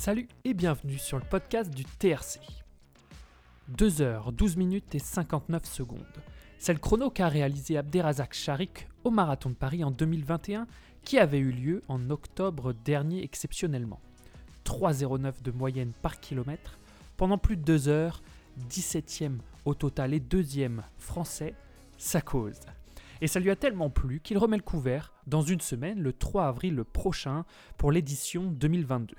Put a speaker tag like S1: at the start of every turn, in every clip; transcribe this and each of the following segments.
S1: Salut et bienvenue sur le podcast du TRC. 2 heures 12 minutes et 59 secondes. C'est le chrono qu'a réalisé Abderrazak Sharik au Marathon de Paris en 2021 qui avait eu lieu en octobre dernier exceptionnellement. 3,09 de moyenne par kilomètre pendant plus de 2 heures, 17e au total et deuxième français, sa cause. Et ça lui a tellement plu qu'il remet le couvert dans une semaine, le 3 avril prochain, pour l'édition 2022.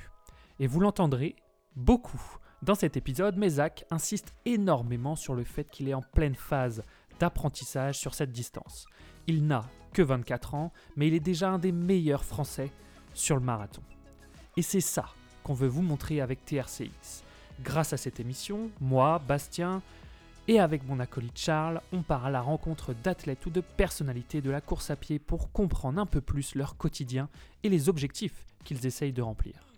S1: Et vous l'entendrez beaucoup dans cet épisode, mais Zach insiste énormément sur le fait qu'il est en pleine phase d'apprentissage sur cette distance. Il n'a que 24 ans, mais il est déjà un des meilleurs Français sur le marathon. Et c'est ça qu'on veut vous montrer avec TRCX. Grâce à cette émission, moi, Bastien, et avec mon acolyte Charles, on part à la rencontre d'athlètes ou de personnalités de la course à pied pour comprendre un peu plus leur quotidien et les objectifs qu'ils essayent de remplir.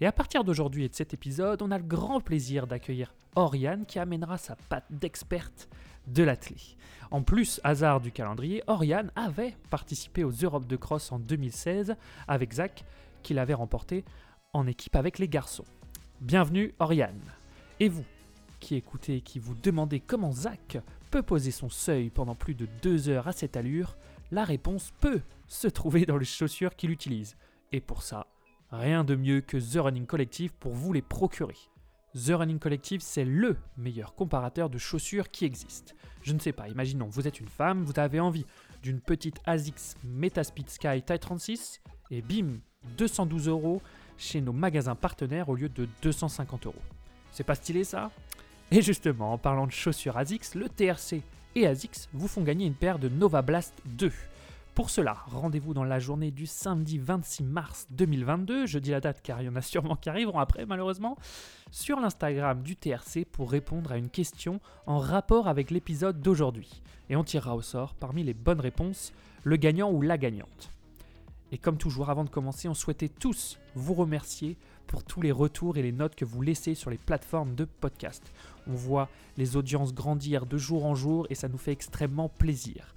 S1: Et à partir d'aujourd'hui et de cet épisode, on a le grand plaisir d'accueillir Oriane qui amènera sa patte d'experte de l'athlète. En plus, hasard du calendrier, Oriane avait participé aux Europes de cross en 2016 avec Zach, qu'il avait remporté en équipe avec les garçons. Bienvenue Oriane. Et vous, qui écoutez et qui vous demandez comment Zach peut poser son seuil pendant plus de deux heures à cette allure, la réponse peut se trouver dans les chaussures qu'il utilise. Et pour ça, Rien de mieux que The Running Collective pour vous les procurer. The Running Collective, c'est LE meilleur comparateur de chaussures qui existe. Je ne sais pas, imaginons, vous êtes une femme, vous avez envie d'une petite ASICS Metaspeed Sky Type 36, et bim, 212 euros chez nos magasins partenaires au lieu de 250 euros. C'est pas stylé ça? Et justement, en parlant de chaussures ASICS, le TRC et ASICS vous font gagner une paire de Nova Blast 2. Pour cela, rendez-vous dans la journée du samedi 26 mars 2022, je dis la date car il y en a sûrement qui arriveront après malheureusement, sur l'Instagram du TRC pour répondre à une question en rapport avec l'épisode d'aujourd'hui. Et on tirera au sort parmi les bonnes réponses le gagnant ou la gagnante. Et comme toujours, avant de commencer, on souhaitait tous vous remercier pour tous les retours et les notes que vous laissez sur les plateformes de podcast. On voit les audiences grandir de jour en jour et ça nous fait extrêmement plaisir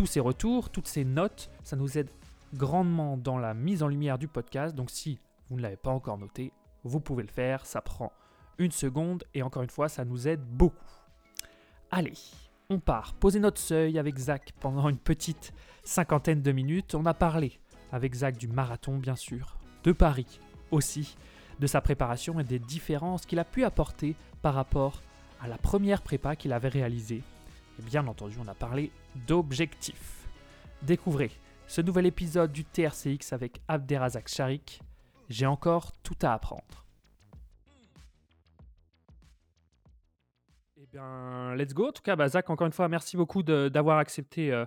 S1: tous ces retours, toutes ces notes, ça nous aide grandement dans la mise en lumière du podcast. Donc si vous ne l'avez pas encore noté, vous pouvez le faire, ça prend une seconde et encore une fois, ça nous aide beaucoup. Allez, on part, poser notre seuil avec Zach pendant une petite cinquantaine de minutes. On a parlé avec Zach du marathon bien sûr, de Paris aussi, de sa préparation et des différences qu'il a pu apporter par rapport à la première prépa qu'il avait réalisée et bien entendu, on a parlé d'objectifs. Découvrez ce nouvel épisode du TRCX avec Abderrazak Sharik. J'ai encore tout à apprendre. Eh bien, let's go. En tout cas, bah, Zach, encore une fois, merci beaucoup d'avoir accepté euh,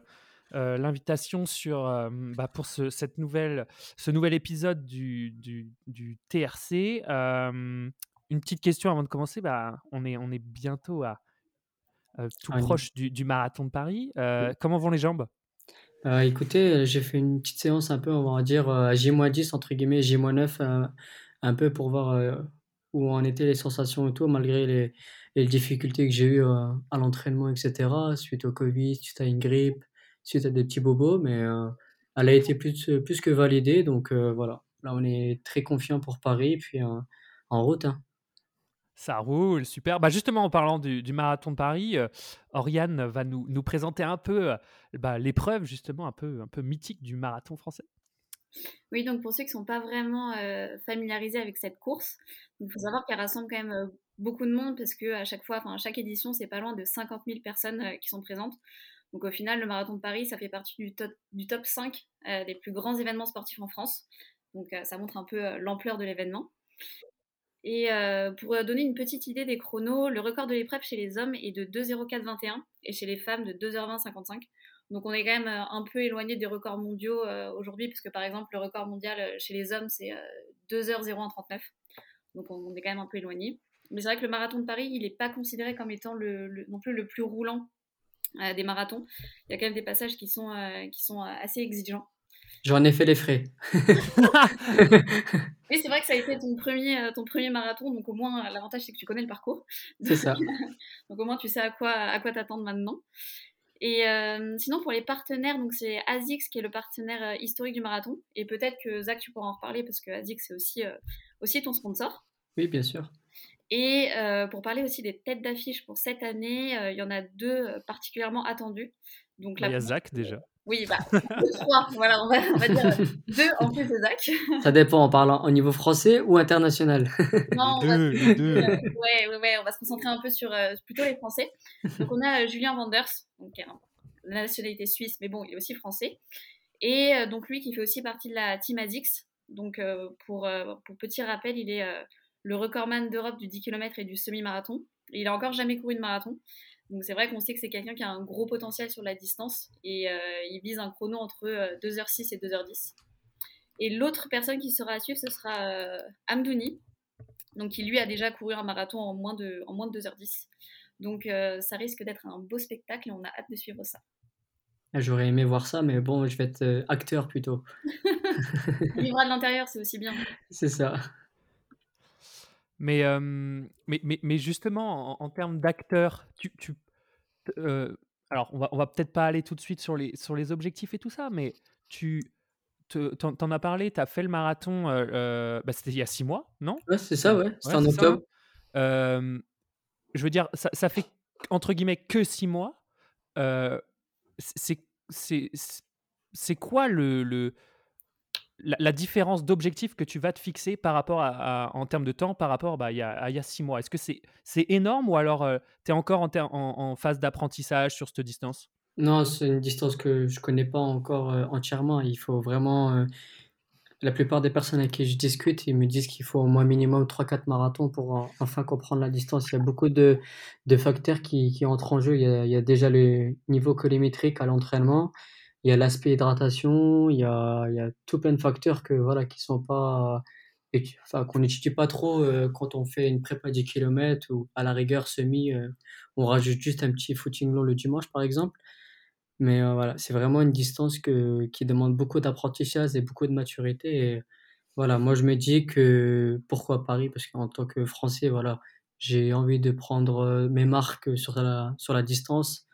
S1: euh, l'invitation euh, bah, pour ce, cette nouvelle, ce nouvel épisode du, TRC. une petite question avant de commencer. Bah, on, est, on est bientôt à tout ah proche du, marathon de Paris. Euh, comment vont les jambes?
S2: Euh, écoutez, j'ai fait une petite séance un peu, on va dire, à J-10, entre guillemets, J-9, un peu pour voir où en étaient les sensations et tout, malgré les, les difficultés que j'ai eues à l'entraînement, etc., suite au Covid, suite à une grippe, suite à des petits bobos, mais elle a été plus, plus que validée, donc voilà. Là, on est très confiant pour Paris, puis en route. Hein.
S1: Ça roule, super. Bah justement, en parlant du, marathon de Paris, euh, Oriane va nous, nous, présenter un peu euh, bah, l'épreuve, justement, un peu, un peu mythique du marathon français.
S3: Oui, donc pour ceux qui ne sont pas vraiment euh, familiarisés avec cette course, il faut savoir qu'elle rassemble quand même beaucoup de monde parce qu'à chaque fois, enfin, à chaque édition, c'est pas loin de 50 000 personnes qui sont présentes. Donc au final, le marathon de Paris, ça fait partie du top, du top 5 des plus grands événements sportifs en France. Donc ça montre un peu l'ampleur de l'événement. Et euh, pour donner une petite idée des chronos, le record de l'épreuve chez les hommes est de 2,04,21 et chez les femmes de 2h20,55. Donc on est quand même euh, un peu éloigné des records mondiaux euh, aujourd'hui, puisque par exemple le record mondial chez les hommes c'est 2h01,39. Donc on, est quand même un peu éloigné. Mais c'est vrai que le marathon de Paris, il n'est pas considéré comme étant le, non plus le plus roulant des marathons. Il y a quand même des passages qui sont, qui sont assez exigeants.
S2: J'en ai fait les frais. oui,
S3: c'est vrai que ça a été ton premier, euh, ton premier marathon, donc au moins l'avantage c'est que tu connais le parcours.
S2: C'est ça.
S3: donc au moins tu sais à quoi, à quoi t'attendre maintenant. Et euh, sinon pour les partenaires, donc c'est ASICS qui est le partenaire euh, historique du marathon. Et peut-être que Zach tu pourras en reparler parce que ASICS c'est aussi, aussi ton sponsor.
S2: Oui, bien sûr.
S3: Et pour parler aussi des têtes d'affiche pour cette année, il y en a deux particulièrement attendues.
S1: Donc, bah, il y a Zach déjà.
S3: Oui, bah, trois, voilà, on va, on va, dire deux en plus de Zach.
S2: Ça dépend, en parlant au niveau français ou international
S3: Non, on deux, va, deux. Euh, ouais, ouais, ouais, on va se concentrer un peu sur euh, plutôt les Français. Donc on a euh, Julien Vanders, donc la nationalité suisse, mais bon, il est aussi français. Et donc lui qui fait aussi partie de la Team ASICS. Donc pour, pour petit rappel, il est le recordman d'Europe du 10 km et du semi-marathon. Il a encore jamais couru de marathon. Donc c'est vrai qu'on sait que c'est quelqu'un qui a un gros potentiel sur la distance et euh, il vise un chrono entre 2h06 euh, et 2h10. Et l'autre personne qui sera à suivre, ce sera euh, Amdouni, donc qui lui a déjà couru un marathon en moins de, en moins de 2h10. Donc ça risque d'être un beau spectacle et on a hâte de suivre ça.
S2: Ah, j'aurais aimé voir ça, mais bon, je vais être acteur plutôt.
S3: Vivre de l'intérieur, c'est aussi bien.
S2: C'est ça.
S1: Mais, mais, mais, mais, justement, en, termes d'acteurs, tu, tu alors on va, on va peut-être pas aller tout de suite sur les, sur les objectifs et tout ça, mais tu t'en, en as parlé, tu as fait le marathon, bah, c'était il y a six mois, non?
S2: Ouais, c'est ça, ouais, c'était en octobre.
S1: je veux dire, ça, ça, fait entre guillemets que six mois. c'est, c'est, c'est quoi le, le la, différence d'objectif que tu vas te fixer par rapport à, en termes de temps par rapport bah, il y a, il y a six mois Est-ce que c'est énorme ou alors euh, tu es encore en, en, phase d'apprentissage sur cette distance?
S2: Non, c'est une distance que je connais pas encore euh, entièrement. Il faut vraiment. Euh, la plupart des personnes avec qui je discute, ils me disent qu'il faut au moins minimum 3-4 marathons pour enfin comprendre la distance. Il y a beaucoup de, de facteurs qui, qui, entrent en jeu. Il y, a, il y a déjà le niveau collimétrique à l'entraînement il y a l'aspect hydratation, il y a, il y a tout plein de facteurs que voilà qui sont pas enfin qu'on n'étudie pas trop euh, quand on fait une prépa 10 km ou à la rigueur semi euh, on rajoute juste un petit footing long le dimanche par exemple. Mais euh, voilà c'est vraiment une distance que, qui demande beaucoup d'apprentissage et beaucoup de maturité et voilà moi je me dis que pourquoi Paris? Parce qu'en tant que français voilà j'ai envie de prendre mes marques sur la sur la distance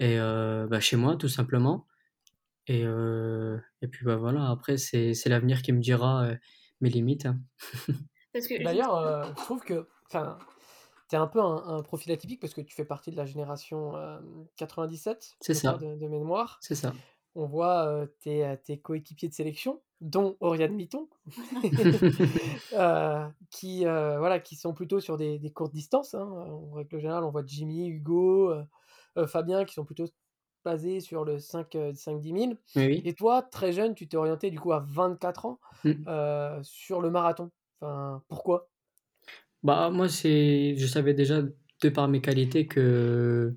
S2: et bah, chez moi tout simplement et, et puis bah voilà, après, c'est, c'est l'avenir qui me dira mes limites. Hein.
S4: D'ailleurs, je trouve que tu es un peu un, profil atypique parce que tu fais partie de la génération 97
S2: c'est ça.
S4: De, de, mémoire.
S2: C'est ça.
S4: On voit tes, tes, coéquipiers de sélection, dont Oriane Mitton, qui, voilà, qui sont plutôt sur des, des courtes distances. Hein. En règle générale, on voit Jimmy, Hugo, Fabien qui sont plutôt basé sur le 5-10 000. Et toi, très jeune, tu t'es orienté du coup à 24 ans mmh. sur le marathon. Enfin, pourquoi?
S2: Bah moi, c'est, je savais déjà de par mes qualités que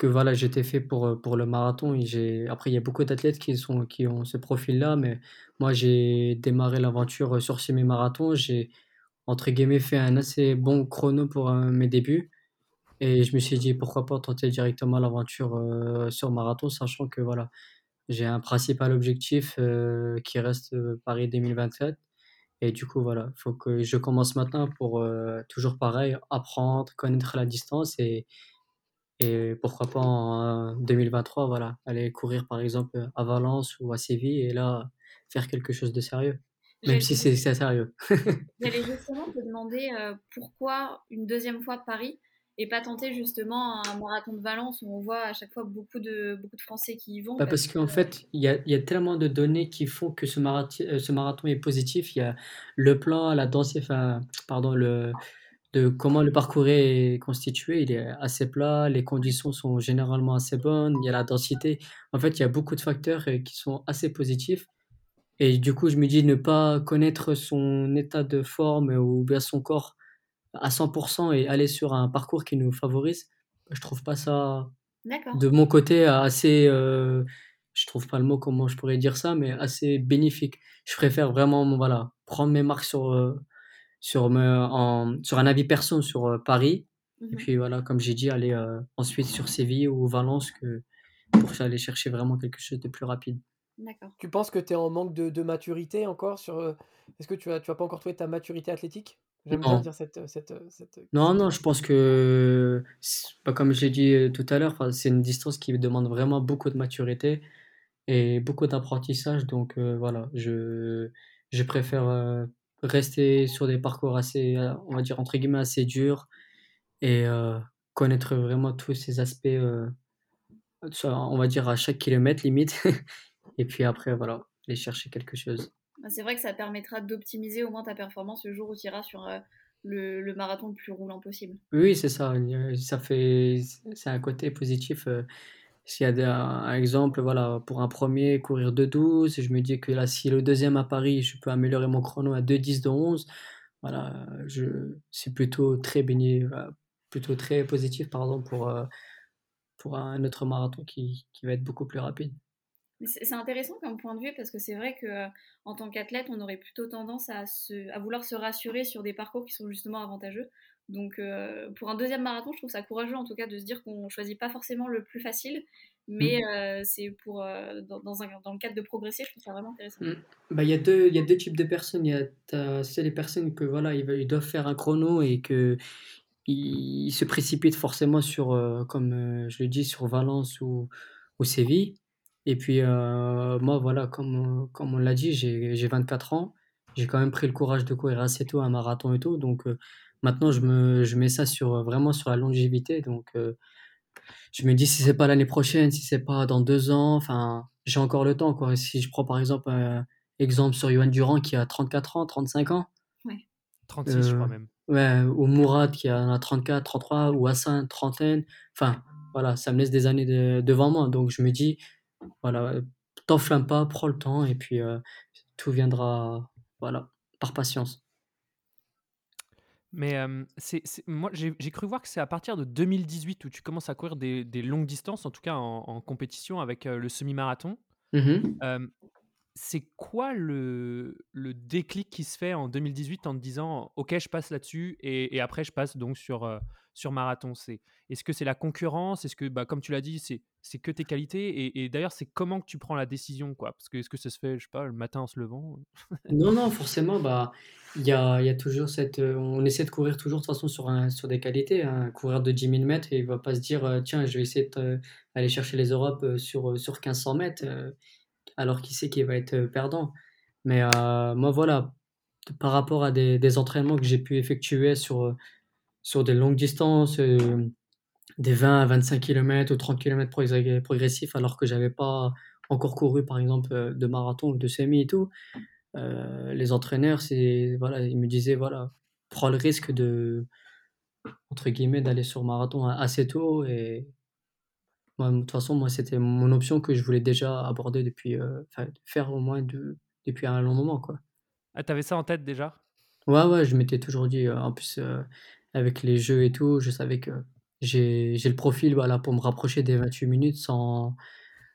S2: que voilà, j'étais fait pour, pour le marathon. Et j'ai... Après, il y a beaucoup d'athlètes qui, sont, qui ont ce profil-là, mais moi, j'ai démarré l'aventure sur semi-marathon. J'ai, entre guillemets, fait un assez bon chrono pour mes débuts. Et je me suis dit, pourquoi pas tenter directement l'aventure euh, sur marathon, sachant que voilà, j'ai un principal objectif euh, qui reste euh, Paris 2027. Et du coup, voilà, il faut que je commence maintenant pour toujours pareil, apprendre, connaître la distance et, et pourquoi pas en 2023, voilà, aller courir par exemple à Valence ou à Séville et là faire quelque chose de sérieux. Même si c'est sérieux.
S3: J'allais justement te demander pourquoi une deuxième fois Paris? Et pas tenter justement un marathon de Valence où on voit à chaque fois beaucoup de, beaucoup de Français qui y vont
S2: bah, Parce, qu'en fait, il y a, y a, tellement de données qui font que ce marathon, euh, ce marathon est positif. Il y a le plan, la densité, enfin, pardon, le, de comment le parcours est constitué. Il est assez plat, les conditions sont généralement assez bonnes, il y a la densité. En fait, il y a beaucoup de facteurs euh, qui sont assez positifs. Et du coup, je me dis ne pas connaître son état de forme ou bien son corps à 100% et aller sur un parcours qui nous favorise, je trouve pas ça de mon côté assez euh, je trouve pas le mot comment je pourrais dire ça mais assez bénéfique. Je préfère vraiment voilà prendre mes marques sur euh, sur me, en, sur un avis perso sur euh, Paris. Et mmh puis voilà comme j'ai dit aller ensuite sur Séville ou Valence que pour aller chercher vraiment quelque chose de plus rapide.
S4: Tu penses que tu es en manque de, de maturité encore sur est-ce que tu as tu as pas encore trouvé ta maturité athlétique? J'aime bien dire cette, cette, cette,
S2: Non, non, je pense que, pas comme je l'ai dit tout à l'heure, c'est une distance qui demande vraiment beaucoup de maturité et beaucoup d'apprentissage. Donc voilà, je, je préfère rester sur des parcours assez, on va dire, entre guillemets, assez durs et connaître vraiment tous ces aspects, on va dire, à chaque kilomètre limite. et puis après, voilà, aller chercher quelque chose.
S3: Bah, c'est vrai que ça permettra d'optimiser au moins ta performance le jour où tu iras sur le, marathon le plus roulant possible.
S2: Oui, c'est ça. Ça fait, c'est un côté positif. S'il y a un exemple, voilà, pour un premier, courir 2,12, je me dis que là, si le deuxième à Paris, je peux améliorer mon chrono à 2,10 de 11, voilà, je, c'est plutôt très béni, plutôt très positif, pardon, pour, pour un autre marathon qui, qui va être beaucoup plus rapide.
S3: C'est intéressant comme point de vue parce que c'est vrai que en tant qu'athlète, on aurait plutôt tendance à, se, à vouloir se rassurer sur des parcours qui sont justement avantageux. Donc pour un deuxième marathon, je trouve ça courageux en tout cas de se dire qu'on choisit pas forcément le plus facile, mais mmh. c'est pour dans, un, dans, le cadre de progresser, je trouve ça vraiment intéressant. Mmh.
S2: Bah, il y a deux il y a deux types de personnes. Il y a c'est les personnes que voilà ils, ils, doivent faire un chrono et que ils, se précipitent forcément sur comme je le dis sur Valence ou, ou Séville et puis, euh, moi, voilà, comme, comme on l'a dit, j'ai j'ai 24 ans. J'ai quand même pris le courage de courir assez tôt un marathon et tout. Donc, euh, maintenant, je me, je mets ça sur, vraiment sur la longévité. Donc, euh, je me dis, si c'est pas l'année prochaine, si c'est pas dans deux ans, enfin, j'ai encore le temps, quoi. Si je prends par exemple un exemple sur Yohan Durand qui a 34 ans, 35 ans.
S1: Ouais. 36, je crois même.
S2: Ouais, ou Mourad qui a 34, 33, ou Hassan, trentaine. Enfin, voilà, ça me laisse des années devant moi. Donc, je me dis, voilà, t'enflamme pas, prends le temps et puis euh, tout viendra voilà, par patience.
S1: Mais c'est, moi, j'ai, cru voir que c'est à partir de 2018 où tu commences à courir des, longues distances, en tout cas en, compétition avec le semi-marathon. Mmh c'est quoi le, le, déclic qui se fait en 2018 en te disant ok je passe là-dessus et, et, après je passe donc sur, sur marathon c'est est-ce que c'est la concurrence? Est-ce que bah, comme tu l'as dit c'est c'est que tes qualités et, d'ailleurs c'est comment que tu prends la décision quoi? Parce que est-ce que ça se fait je sais pas le matin en se levant?
S2: Non non forcément bah il y a, y a, toujours cette on essaie de courir toujours de toute façon sur un, sur des qualités hein. un coureur de 10 000 mètres il va pas se dire tiens je vais essayer d'aller chercher les Europes sur sur 1500 mètres alors qu'il sait qu'il va être perdant. Mais moi voilà par rapport à des, des entraînements que j'ai pu effectuer sur sur des longues distances, euh, des 20 à 25 km ou 30 km progressifs, alors que j'avais pas encore couru, par exemple, euh, de marathon ou de semi et tout. Euh, les entraîneurs, c'est, voilà, ils me disaient, voilà, prends le risque de, entre guillemets, d'aller sur marathon assez tôt. Et moi, de toute façon, moi, c'était mon option que je voulais déjà aborder depuis, faire au moins de, depuis un long moment, quoi.
S1: Ah, t'avais ça en tête déjà?
S2: Ouais, ouais, je m'étais toujours dit, en plus, avec les jeux et tout, je savais que j'ai le profil voilà, pour me rapprocher des 28 minutes sans,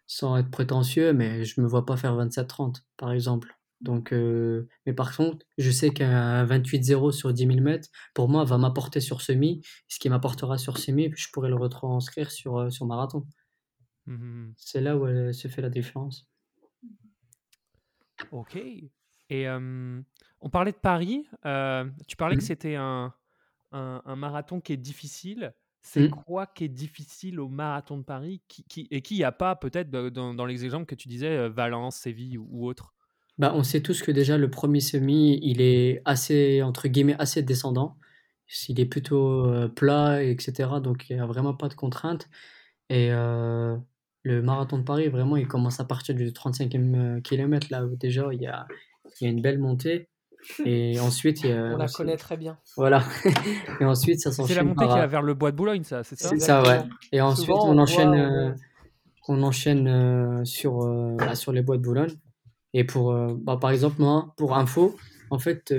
S2: sans être prétentieux, mais je me vois pas faire 27-30, par exemple. Donc, euh, mais par contre, je sais qu'un 28-0 sur 10 000 mètres, pour moi, va m'apporter sur semi. Ce qui m'apportera sur semi, je pourrais le retranscrire sur, euh, sur marathon. Mmh, mmh, mmh. C'est là où elle se fait la différence.
S1: Ok. Et on parlait de Paris. Euh, tu parlais que c'était un, un, marathon qui est difficile, c'est mmh. quoi qui est difficile au marathon de Paris qui, qui, et qui n'y a pas peut-être dans, dans, les exemples que tu disais, euh, Valence, Séville ou, autre?
S2: Bah, On sait tous que déjà le premier semi, il est assez, entre guillemets, assez descendant. Il est plutôt euh, plat, etc. Donc il n'y a vraiment pas de contraintes. Et euh, le marathon de Paris, vraiment, il commence à partir du 35e kilomètre, là où déjà il y a, il y a une belle montée. Et ensuite, il y
S4: a, on la connaît très bien.
S2: Voilà. et ensuite, ça s'enchaîne.
S1: C'est la montée qui va vers le bois de Boulogne, ça, c'est ça
S2: C'est ça, ouais. Et ensuite, on, enchaîne, euh, on enchaîne euh, sur, euh, bah, sur les bois de Boulogne. Et pour, bah, par exemple, moi, pour info, en fait,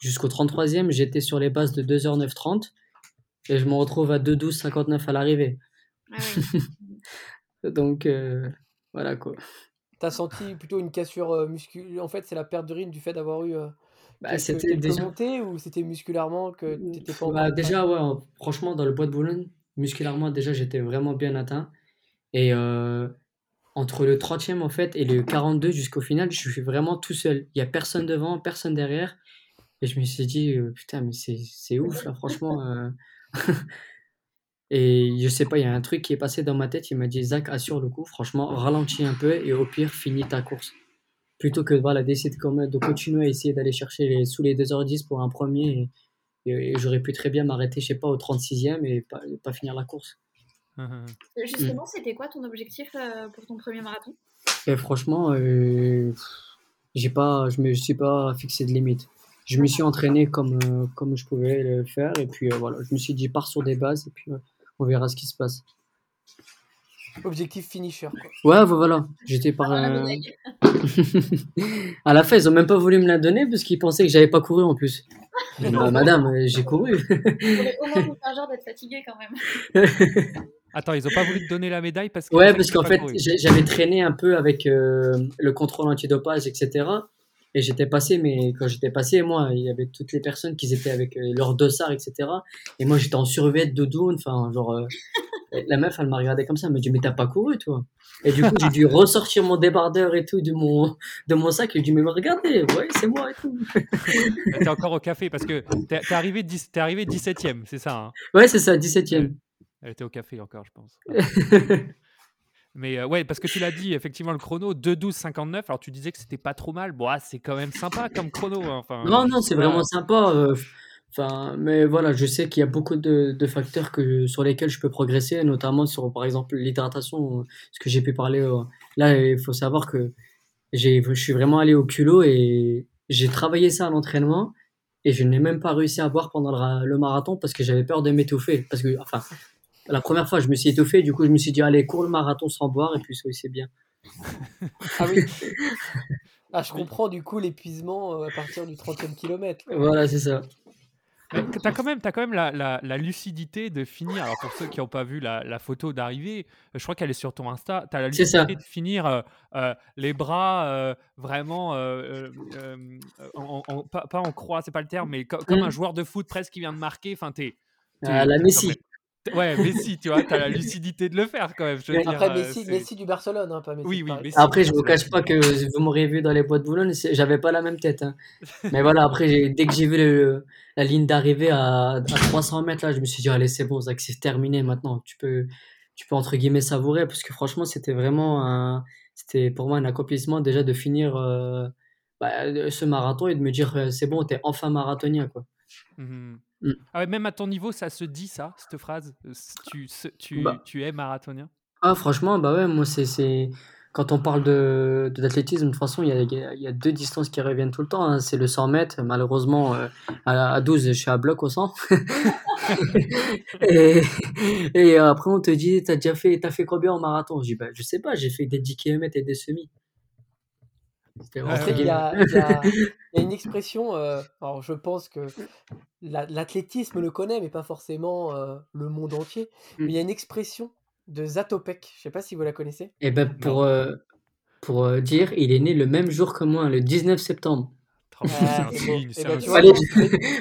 S2: jusqu'au 33e, j'étais sur les bases de 2h930 et je me retrouve à 2h12,59 à l'arrivée. Ah Donc, voilà quoi.
S4: T'as senti plutôt une cassure musculaire En fait, c'est la perte d'urine du fait d'avoir eu
S2: bah, c'était
S4: déjà... ou c'était musculairement que
S2: mmh, t'étais pas bah, Déjà, ouais, franchement, dans le bois de Boulogne, musculairement, déjà, j'étais vraiment bien atteint. Et entre le 30e, en fait, et le 42 jusqu'au final, je suis vraiment tout seul. Il n'y a personne devant, personne derrière. Et je me suis dit, putain, mais c'est ouf, là, franchement. Et je sais pas, il y a un truc qui est passé dans ma tête. Il m'a dit, Zach, assure le coup, franchement, ralentis un peu et au pire, finis ta course. plutôt que voilà, d'essayer de, de continuer à essayer d'aller chercher les, sous les 2h10 pour un premier. Et, j'aurais pu très bien m'arrêter, je sais pas, au 36e et pas, pas finir la course.
S3: Hum. Justement, c'était quoi ton objectif pour ton premier marathon?
S2: Et Franchement, j'ai pas, je me suis pas fixé de limite. Je me suis entraîné comme, comme je pouvais le faire et puis voilà, je me suis dit pars sur des bases et puis on verra ce qui se passe.
S4: Objectif finisher. Quoi.
S2: Ouais, voilà. J'étais par. à la fin, ils ont même pas voulu me la donner parce qu'ils pensaient que j'avais pas couru en plus. Bah, madame, euh, j'ai couru.
S3: au moins vous faire genre d'être fatigué quand même.
S1: Attends, ils ont pas voulu te donner la médaille parce que.
S2: Ouais, parce qu'en fait, j'avais traîné un peu avec euh, le contrôle antidopage, etc. Et j'étais passé, mais quand j'étais passé, moi, il y avait toutes les personnes qui étaient avec euh, leur dossard, etc. Et moi, j'étais en survêt de douane, enfin, genre, la meuf, elle m'a regardé comme ça, elle m'a dit, mais t'as pas couru, toi? Et du coup, j'ai dû ressortir mon débardeur et tout de mon, de mon sac. Et j'ai dit, mais regardez, ouais, c'est moi et tout.
S1: t'es encore au café parce que t'es, es arrivé, es arrivé 17ème, c'est ça hein?
S2: Ouais, c'est ça, 17ème.
S1: Elle était au café encore, je pense. Mais euh, ouais, parce que tu l'as dit, effectivement, le chrono 2-12-59. Alors tu disais que c'était pas trop mal. Bon, ah, c'est quand même sympa comme chrono. Hein, enfin,
S2: non, non, c'est vraiment sympa. Euh, Enfin, mais voilà, je sais qu'il y a beaucoup de, de facteurs que, sur lesquels je peux progresser, notamment sur, par exemple, l'hydratation, ce que j'ai pu parler. Euh, là, il faut savoir que j'ai, je suis vraiment allé au culot et j'ai travaillé ça à l'entraînement et je n'ai même pas réussi à boire pendant le, marathon parce que j'avais peur de m'étouffer. Parce que, enfin, la première fois, je me suis étouffé, du coup, je me suis dit, allez, cours le marathon sans boire et puis c'est bien.
S4: ah oui. Ah, je comprends du coup l'épuisement euh, à partir du 30e kilomètre.
S2: Voilà, c'est ça.
S1: Tu as quand même, as quand même la, la, lucidité de finir. Alors, pour ceux qui n'ont pas vu la, la photo d'arrivée, je crois qu'elle est sur ton Insta. Tu as la lucidité de finir euh, euh, les bras euh, vraiment, en, pas, en croix, c'est pas le terme, mais comme un mmh. joueur de foot presque qui vient de marquer. Enfin,
S2: es, ah, la Messi.
S1: Ouais, Messi, tu vois, tu as la lucidité de le faire quand même. Je
S4: veux Après, Messi, Messi, du Barcelone, hein, pas Messi.
S1: Oui, oui, Messi,
S2: Après, je vous cache pas que vous m'aurez vu dans les boîtes de Boulogne, j'avais pas la même tête. Hein. Mais voilà, après, dès que j'ai vu le, la ligne d'arrivée à, 300 mètres, là, je me suis dit, allez, c'est bon, c'est terminé maintenant. Tu peux, tu peux, entre guillemets, savourer, parce que franchement, c'était vraiment un, c'était pour moi un accomplissement déjà de finir euh, bah, ce marathon et de me dire, euh, c'est bon, t'es enfin marathonien, quoi.
S1: Mmh mmh. Ah ouais, même à ton niveau, ça se dit ça, cette phrase? Euh, Tu, tu, bah tu es marathonien?
S2: Ah, franchement, bah ouais, moi, c'est quand on parle de, d'athlétisme, de toute façon, il y, a, il y, a, deux distances qui reviennent tout le temps. Hein. C'est le 100 mètres. Malheureusement, euh, à, 12, je suis à bloc au 100. et, et, après, on te dit, t'as déjà fait, as fait combien en marathon? Je dis, bah, je sais pas, j'ai fait des 10 km et des semis.
S4: Il, y a, il, y a, une expression, euh, alors je pense que l'athlétisme le connaît, mais pas forcément euh, le monde entier. Mais il y a une expression de Zatopek. Je sais pas si vous la connaissez.
S2: Et eh ben pour, euh, pour euh, dire, il est né le même jour que moi, le 19 septembre. Ah,
S4: eh ben,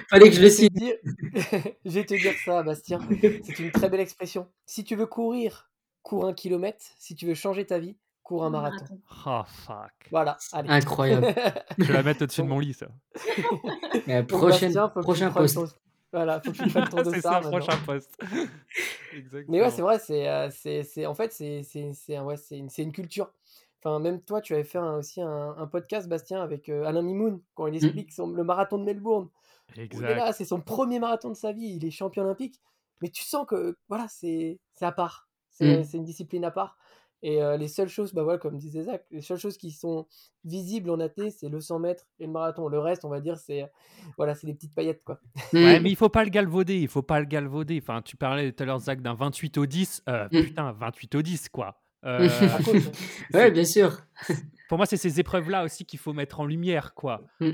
S4: fallait, que je le cite. je vais te dire ça, Bastien. C'est une très belle expression. Si tu veux courir, cours un kilomètre. Si tu veux changer ta vie, cours un marathon.
S1: Oh fuck.
S4: Voilà.
S2: Incroyable.
S1: je vais la mettre au-dessus de mon lit, ça.
S2: prochaine, prochain post.
S4: Voilà, faut que tu fasses ton
S1: C'est ça, prochain poste.
S4: Mais ouais, c'est vrai, c'est, euh, c'est, c'est, en fait, c'est, c'est, c'est, ouais, c'est, une, c'est une culture. Enfin, même toi, tu avais fait aussi un, un, podcast, Bastien, avec euh, Alain Mimoun, quand il mmh. explique son, le marathon de Melbourne. Exact. là, c'est son premier marathon de sa vie, il est champion olympique. Mais tu sens que, voilà, c'est, c'est à part. C'est, mmh. c'est une discipline à part. Et les seules choses, bah voilà, comme disait Zach, les seules choses qui sont visibles en AT, c'est le 100 mètres et le marathon. Le reste, on va dire, c'est voilà, c'est des petites paillettes. Quoi.
S1: Ouais, mais il faut pas le galvauder. Il faut pas le galvauder. Enfin, tu parlais tout à l'heure, Zach, d'un 28 au 10. Euh, mmh. Putain, 28 au 10, quoi. Euh,
S2: ouais, bien sûr.
S1: Pour moi, c'est ces épreuves-là aussi qu'il faut mettre en lumière, quoi. Mmh.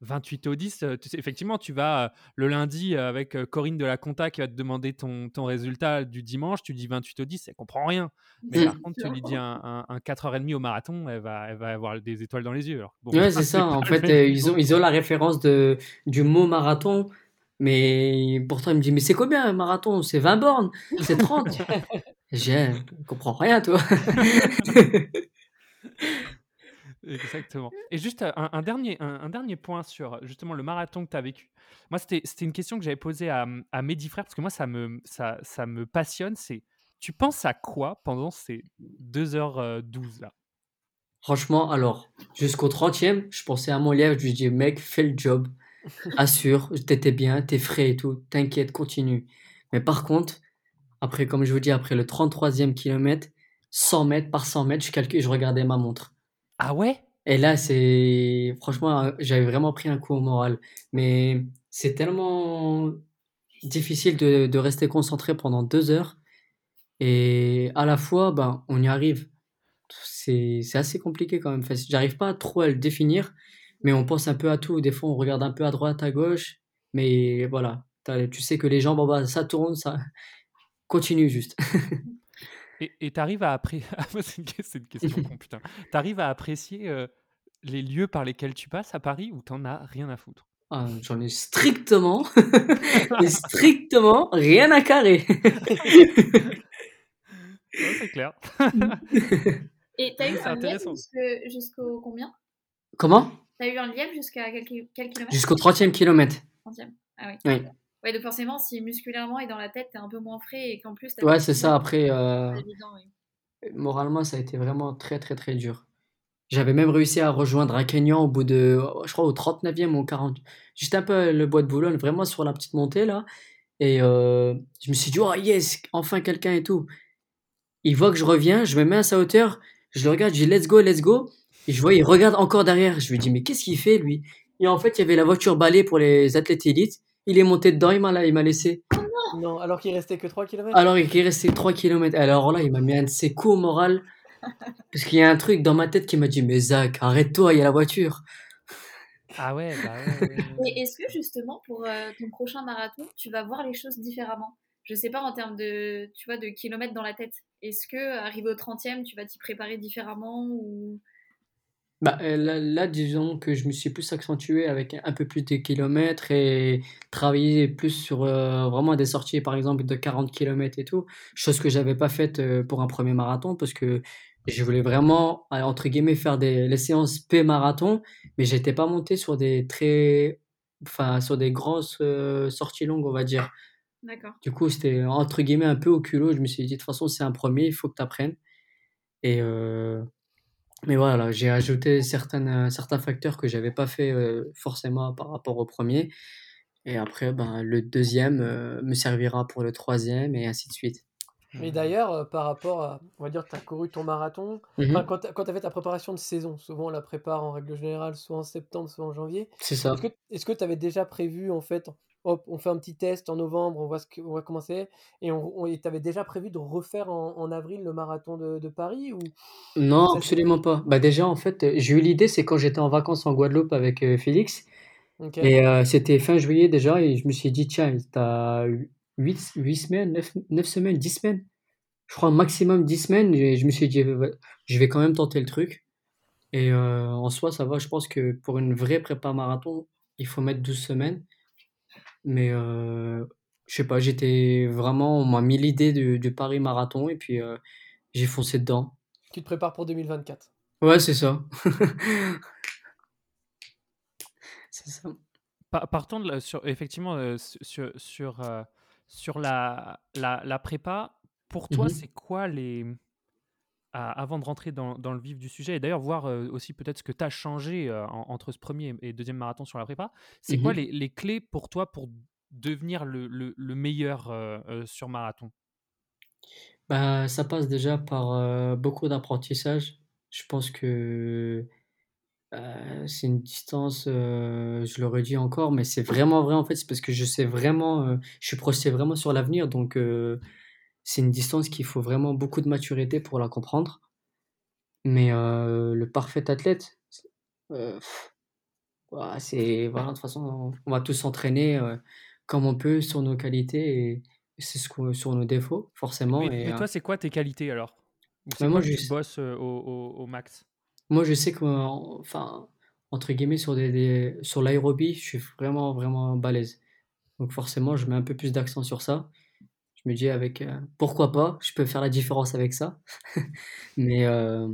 S1: 28 au 10, tu sais, effectivement, tu vas le lundi avec Corinne de la Conta qui va te demander ton, ton résultat du dimanche, tu dis 28 au 10, elle comprend rien. Mais par contre, tu lui dis un, un, 4h30 au marathon, elle va, elle va avoir des étoiles dans les yeux.
S2: bon, ouais, c'est ça. En fait, ils, ont, ils ont la référence de, du mot marathon. Mais pourtant, il me dit, mais c'est combien un marathon? C'est 20 bornes C'est 30 J'ai, comprends rien, toi.
S1: Exactement. Et juste un, dernier, un, dernier point sur justement le marathon que tu as vécu. Moi, c'était une question que j'avais posée à, à Mehdi Frère, parce que moi, ça me, ça, ça me passionne. C'est tu penses à quoi pendant ces 2h12 là?
S2: Franchement, alors, jusqu'au 30e, je pensais à mon lièvre, je lui dis, mec, fais le job, assure, t'étais bien, t'es frais et tout, t'inquiète, continue. Mais par contre, après, comme je vous dis, après le 33e kilomètre, 100 mètres par 100 mètres, je calcule, je regardais ma montre.
S1: Ah ouais?
S2: Et là, c'est franchement, j'avais vraiment pris un coup au moral. Mais c'est tellement difficile de, de rester concentré pendant deux heures. Et à la fois, ben, on y arrive c'est assez compliqué quand même. j'arrive pas trop à le définir, mais on pense un peu à tout. Des fois, on regarde un peu à droite, à gauche, mais voilà, tu sais que les gens, bon, bah, ça tourne, ça continue juste.
S1: et tu arrives à apprécier. c'est une, question con, putain. Tu arrives à apprécier euh, les lieux par lesquels tu passes à Paris ou t'en as rien à foutre?
S2: Ah, J'en ai strictement, strictement rien à carrer.
S1: c'est clair.
S3: Et t'as eu un lièvre jusqu'au combien?
S2: Comment?
S3: T'as eu un lièvre jusqu'à quel, kilomètre?
S2: Jusqu'au 30e kilomètre.
S3: 30e, ah oui. oui. Ouais, donc forcément, si musculairement et dans la tête, t'es un peu moins frais et qu'en plus...
S2: Ouais, c'est ça. Après, euh... moralement, ça a été vraiment très, très, très dur. J'avais même réussi à rejoindre un Kenyan au bout de, je crois, au 39e ou au 40. Juste un peu le bois de Boulogne, vraiment sur la petite montée, là. Et euh, je me suis dit, oh yes, enfin quelqu'un et tout. Il voit que je reviens, je me mets à sa hauteur, je le regarde, je dis let's go, let's go. Et je vois, il regarde encore derrière. Je lui dis, mais qu'est-ce qu'il fait, lui? Et en fait, il y avait la voiture balai pour les athlètes élites. Il est monté dedans, il m'a, il m'a laissé.
S4: Non, alors qu'il restait que 3 km
S2: Alors qu'il restait 3 km. Alors là, il m'a mis un de ses coups au moral. Parce qu'il y a un truc dans ma tête qui m'a dit, mais Zach, arrête-toi, il y a la voiture.
S1: Ah ouais, bah ouais.
S3: Et est-ce que justement, pour euh, ton prochain marathon, tu vas voir les choses différemment? Je sais pas en termes de, tu vois, de kilomètres dans la tête. Est-ce que arrivé au 30e, tu vas t'y préparer différemment ou
S2: bah, euh, là, disons que je me suis plus accentué avec un peu plus de kilomètres et travailler plus sur euh, vraiment des sorties, par exemple, de 40 km et tout, chose que j'avais pas faite euh, pour un premier marathon parce que je voulais vraiment, entre guillemets, faire des, les séances P-marathon, mais j'étais pas monté sur des très, enfin, sur des grosses sorties longues, on va dire. Du coup, c'était entre guillemets un peu au culot. Je me suis dit, de toute façon, c'est un premier, il faut que tu apprennes. Et euh, mais voilà, j'ai ajouté certaines, certains facteurs que j'avais pas fait euh, forcément par rapport au premier. Et après, ben, le deuxième euh, me servira pour le troisième et ainsi de suite.
S4: Mais d'ailleurs, par rapport à, on va dire, tu as couru ton marathon, mmh quand tu as fait ta préparation de saison, souvent on la prépare en règle générale, soit en septembre, soit en janvier.
S2: C'est ça.
S4: Est-ce que tu avais déjà prévu, en fait, hop, on fait un petit test en novembre, on voit ce qu'on va commencer. Et on, tu avais déjà prévu de refaire en, avril le marathon de, Paris ou
S2: Non, absolument pas. Bah déjà, en fait, j'ai eu l'idée, c'est quand j'étais en vacances en Guadeloupe avec euh, Félix. Et euh, c'était fin juillet déjà, et je me suis dit, tiens, tu as 8, 8 semaines, 9, semaines, 10 semaines? Je crois maximum 10 semaines. Et je me suis dit, je vais quand même tenter le truc. Et euh, en soi, ça va. Je pense que pour une vraie prépa marathon, il faut mettre 12 semaines. Mais euh, je sais pas, j'étais vraiment, on m'a mis l'idée du, Paris Marathon et puis euh, j'ai foncé dedans.
S4: Tu te prépares pour 2024.
S2: Ouais, c'est ça.
S1: c'est ça. partons de sur, effectivement sur, sur, sur la, la, la, prépa, pour toi, mmh c'est quoi les. Avant de rentrer dans, dans, le vif du sujet, et d'ailleurs voir aussi peut-être ce que tu as changé entre ce premier et deuxième marathon sur la prépa, c'est quoi mmh les, les, clés pour toi pour devenir le, le, le meilleur sur marathon?
S2: Bah, Ça passe déjà par beaucoup d'apprentissage. Je pense que c'est une distance, je le redis encore, mais c'est vraiment vrai en fait, c'est parce que je sais vraiment, je suis projeté vraiment sur l'avenir, donc c'est une distance qu'il faut vraiment beaucoup de maturité pour la comprendre. Mais le parfait athlète, c'est voilà, de toute façon, on va tous s'entraîner comme on peut sur nos qualités et c'est ce sur nos défauts, forcément.
S1: Mais, toi, c'est quoi tes qualités alors? C'est moi, je bosse au, au, max?
S2: Moi, je sais que, enfin, entre guillemets, sur, des, sur l'aérobie, je suis vraiment, vraiment balèze. Donc forcément, je mets un peu plus d'accent sur ça je me dis avec euh, pourquoi pas, je peux faire la différence avec ça. mais, euh,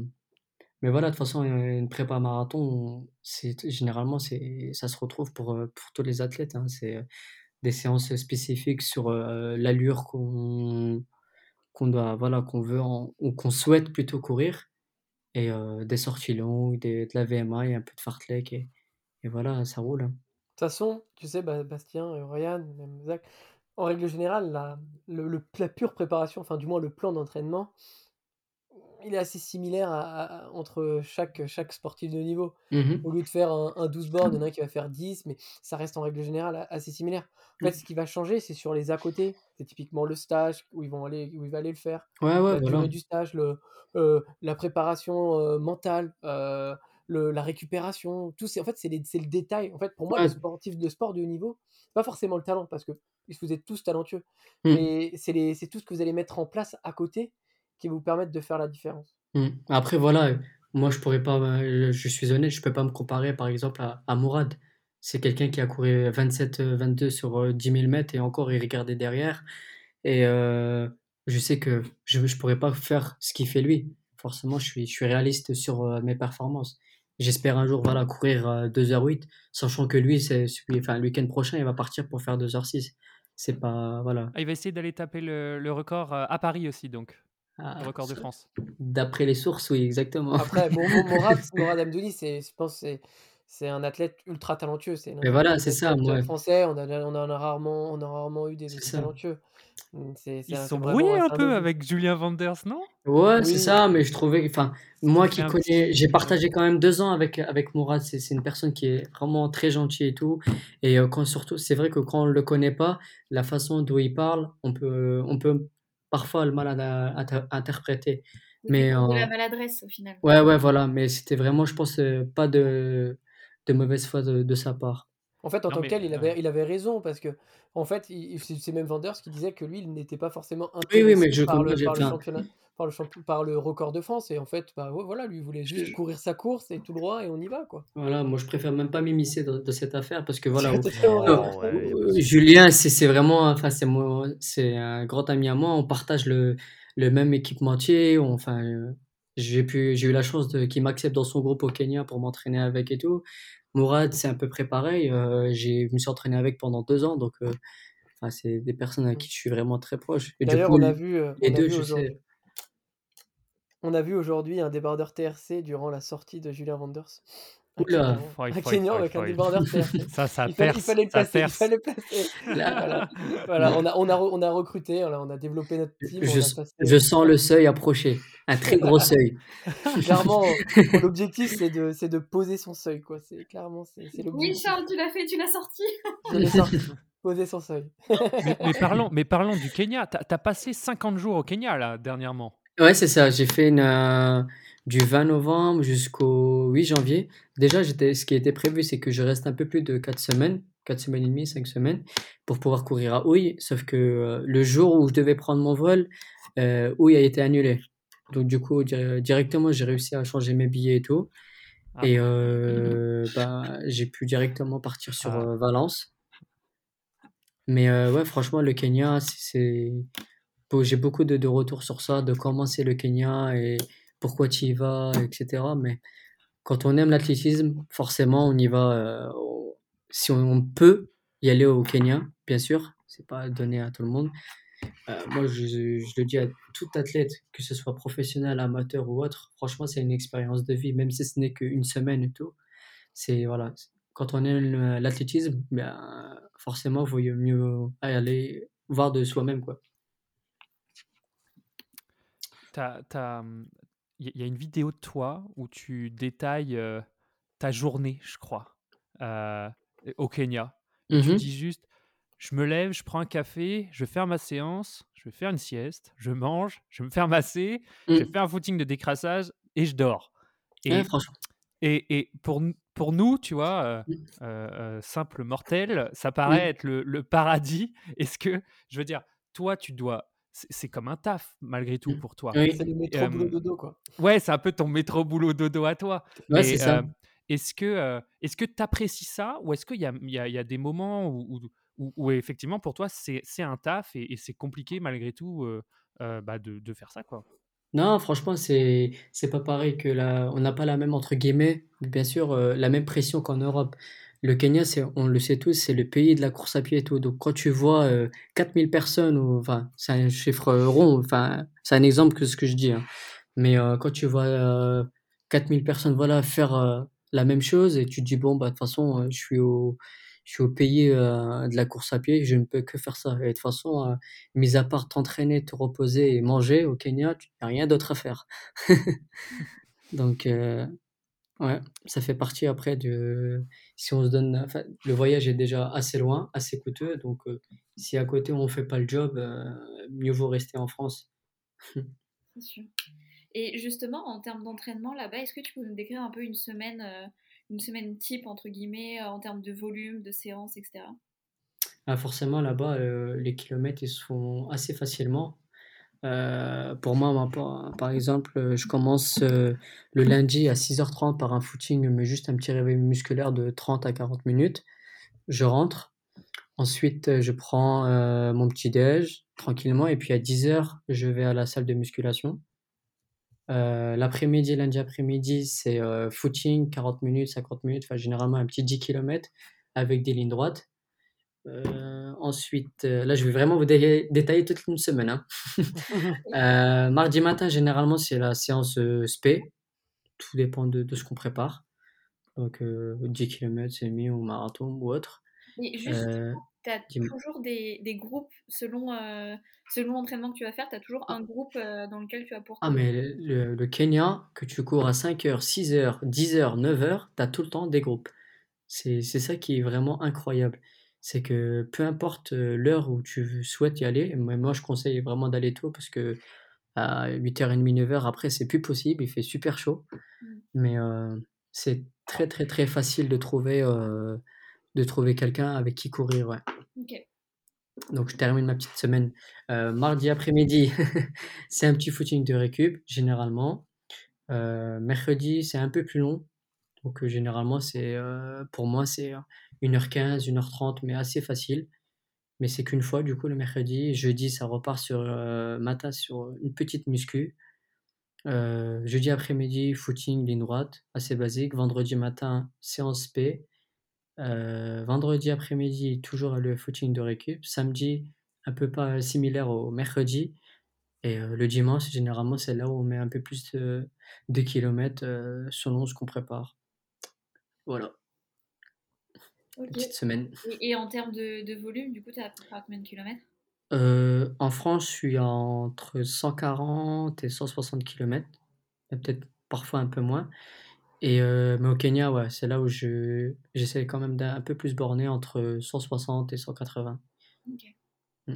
S2: mais voilà, de toute façon, une prépa marathon, c'est généralement c'est ça se retrouve pour, euh, pour tous les athlètes. Hein. c'est des séances spécifiques sur l'allure qu'on qu'on doit voilà qu'on veut ou qu'on souhaite plutôt courir et des sorties longues, de la VMA et un peu de fartlek et et voilà, ça roule, hein. De
S4: toute façon, tu sais, Bastien, Ryan, Zach, en règle générale, la le la pure préparation, enfin, du moins, le plan d'entraînement il est assez similaire à entre chaque, chaque sportif de niveau.
S2: Mmh
S4: Au lieu de faire un 12 bornes, il y en a un qui va faire 10, mais ça reste en règle générale assez similaire. En fait, ce qui va changer, c'est sur les à côté. C'est typiquement le stage où ils vont aller où il va aller le faire.
S2: Ouais, ouais,
S4: la du stage, le, la préparation, mentale, le la récupération, tout c'est en fait, c'est c'est le détail. En fait, pour moi, le sportif de sport de haut niveau, pas forcément le talent parce que vous êtes tous talentueux, mmh. mais c'est tout ce que vous allez mettre en place à côté qui vous permettent de faire la différence.
S2: Mmh. Après, voilà, moi, je pourrais pas, je suis honnête, je peux pas me comparer, par exemple, à, à Mourad. C'est quelqu'un qui a couru 27-22 sur 10 000 mètres et encore, il regardait derrière. Et je sais que je ne pourrais pas faire ce qu'il fait lui. Forcément, je suis, je suis réaliste sur mes performances. J'espère un jour voilà, courir 2h08, sachant que lui, c'est, enfin, le week-end prochain, il va partir pour faire 2h06. C'est pas. Voilà.
S1: Ah, il va essayer d'aller taper le, le record à Paris aussi, donc. Ah, le record de France.
S2: D'après les sources, oui, exactement.
S4: Après, bon, Morad, Morad c'est, je pense, c'est, c'est un athlète ultra talentueux.
S2: C'est Mais voilà, c'est ça. Moi.
S4: Français, on, a, on, a rarement, on a rarement eu des talentueux.
S1: Mmh, Ils sont brouillés un peu avec Julien Vanders, non?
S2: Ouais, c'est ça, mais je trouvais, enfin, moi qui connais, j'ai partagé quand même deux ans avec, avec Mourad, c'est une personne qui est vraiment très gentille et tout, et quand surtout, c'est vrai que quand on le connaît pas, la façon dont il parle, on peut, on peut parfois le mal à, interpréter.
S3: Mais de la maladresse au final.
S2: Ouais, ouais, voilà. Mais c'était vraiment, je pense, euh, pas de, de mauvaise foi de, sa part.
S4: En fait, en tant que tel, il avait, il avait raison parce que, en fait, c'est même Vendors qui disait que lui, il n'était pas forcément intéressé oui, oui, mais je par, le, par le championnat par le, par le record de France. Et en fait, bah, voilà, lui, il voulait juste courir sa course et tout droit et on y va. quoi.
S2: Voilà, moi, je préfère même pas m'immiscer de, cette affaire parce que voilà. Julien, c'est vraiment, enfin, c'est un grand ami à moi. On partage le, le même équipementier. enfin, j'ai eu la chance qu'il m'accepte dans son groupe au Kenya pour m'entraîner avec et tout. Mourad, c'est un peu près pareil. Euh, je me suis entraîné avec pendant deux ans, donc euh, c'est des personnes à qui je suis vraiment très proche.
S4: D'ailleurs, on a vu, euh, les deux, je sais. On a vu aujourd'hui un débardeur TRC durant la sortie de Julien Vanders.
S2: Oula,
S4: un Kenyan avec un débardeur TRC.
S1: Ça, ça il, fallait,
S4: il fallait le placer. Il fallait le placer. voilà. voilà. on, a, on, a, on a recruté, on a développé notre team.
S2: Je, je sens le seuil approcher, un très gros seuil.
S4: clairement, l'objectif c'est de, de poser son seuil. Quoi. C'est, clairement, c'est, l'objectif.
S3: Oui, Charles, tu l'as fait, tu l'as sorti.
S4: Je l'ai sorti. Poser son seuil.
S1: mais, mais, parlons, mais parlons du Kenya. Tu as, passé 50 jours au Kenya là, dernièrement.
S2: Ouais, c'est ça. J'ai fait une, euh, du 20 novembre jusqu'au 8 janvier. Déjà, j'étais, ce qui était prévu, c'est que je reste un peu plus de 4 semaines, 4 semaines et demie, 5 semaines, pour pouvoir courir à Houille. Sauf que euh, le jour où je devais prendre mon vol, euh, Houille a été annulé. Donc, du coup, directement, j'ai réussi à changer mes billets et tout. Ah. Et euh, bah, j'ai pu directement partir sur ah. Valence. Mais ouais, franchement, le Kenya, c'est j'ai beaucoup de, de retours sur ça, de comment c'est le Kenya et pourquoi tu y vas, etc. Mais quand on aime l'athlétisme, forcément, on y va. Euh, si on, peut y aller au Kenya, bien sûr, c'est pas donné à tout le monde. Euh, moi, je, le dis à tout athlète, que ce soit professionnel, amateur ou autre, franchement, c'est une expérience de vie, même si ce n'est qu'une semaine et tout. C'est voilà, quand on aime l'athlétisme, ben, forcément, il vaut mieux aller voir de soi-même, quoi.
S1: Il y a une vidéo de toi où tu détailles ta journée, je crois, au Kenya. Tu mmh dis juste, je me lève, je prends un café, je fais ma séance, je vais faire une sieste, je mange, je me fais masser, je mmh. fais un footing de décrassage et je dors.
S2: Et,
S1: et, et pour, pour nous, tu vois, mmh. simple mortel, ça paraît être le, le paradis. Est-ce que, je veux dire, toi, tu dois c'est comme un taf malgré tout mmh. pour toi.
S4: Oui. C'est le métro boulot dodo quoi.
S1: Ouais, c'est un peu ton métro boulot dodo à toi.
S2: Ouais, c'est ça.
S1: est-ce que est-ce que tu apprécies ça ou est-ce qu'il y a, y, a, y a, des moments où, où, où, effectivement pour toi c'est un taf et, c'est compliqué malgré tout bah de, de, faire ça quoi?
S2: Non, franchement c'est c'est pas pareil que on n'a pas la même entre guillemets bien sûr la même pression qu'en Europe. Le Kenya, c'est, on le sait tous, c'est le pays de la course à pied et tout. Donc quand tu vois 4000 euh, personnes, ou, enfin, c'est un chiffre rond, enfin, c'est un exemple que ce que je dis. Hein. Mais euh, quand tu vois 4000 personnes, voilà, faire la même chose et tu te dis, bon, bah, de toute façon, je suis au, je suis au pays de la course à pied, je ne peux que faire ça. Et de toute façon, mis à part t'entraîner, te reposer et manger au Kenya, tu n'as rien d'autre à faire. Donc, ouais, ça fait partie après de. Si on se donne. le voyage est déjà assez loin, assez coûteux. Donc, si à côté on ne fait pas le job, mieux vaut rester en France.
S3: C'est sûr. Et justement, en termes d'entraînement là-bas, est-ce que tu peux nous décrire un peu une semaine, euh, une semaine type, entre guillemets, euh, en termes de volume, de séances, etc.
S2: Ah, forcément, là-bas, euh, les kilomètres, ils se font assez facilement. Pour moi, par, exemple, je commence le lundi à 6h30 par un footing, mais juste un petit réveil musculaire de 30 à 40 minutes. Je rentre. Ensuite, je prends mon petit déj tranquillement. Et puis à 10h, je vais à la salle de musculation. Euh, l'après-midi, lundi après-midi, c'est euh, footing, 40 minutes, 50 minutes, enfin généralement un petit 10 km avec des lignes droites. Euh, ensuite, là je vais vraiment vous détailler toute une semaine. Hein. mardi matin, généralement, c'est la séance SP. Tout dépend de, de ce qu'on prépare. Donc 10 km, c'est mis ou marathon ou autre.
S3: Et juste, tu as toujours des, des, groupes selon, euh, selon l'entraînement que tu vas faire, tu as toujours un groupe euh, dans lequel tu vas pour.
S2: Ah, mais le, le, Kenya, que tu cours à 5h, 6h, 10h, 9h, tu as tout le temps des groupes. C'est ça qui est vraiment incroyable. C'est que peu importe l'heure où tu souhaites y aller, moi je conseille vraiment d'aller tôt parce que à 8h30, 9h, après c'est plus possible, il fait super chaud. Mmh. Mais c'est très très très facile de trouver de trouver quelqu'un avec qui courir. Ouais. Donc je termine ma petite semaine. Euh, mardi après-midi, c'est un petit footing de récup, généralement. Mercredi, c'est un peu plus long. Donc généralement, c'est pour moi, c'est 1h15, 1h30, mais assez facile. Mais c'est qu'une fois, du coup, le mercredi. Jeudi, ça repart sur matin sur une petite muscu. jeudi après-midi, footing, ligne droite, assez basique. Vendredi matin, séance P. Euh, vendredi après-midi, toujours le footing de récup. Samedi, un peu pas similaire au mercredi. Et euh, le dimanche, généralement, c'est là où on met un peu plus de, kilomètres euh, selon ce qu'on prépare. Voilà. Petite semaine.
S3: Et, en termes de, volume, du coup, tu as à combien de kilomètres?
S2: En France, je suis entre 140 et 160 km. Peut-être parfois un peu moins. Et euh, mais au Kenya, ouais, c'est là où je j'essaie quand même d'un peu plus borné entre 160 et 180. OK.
S4: Mmh.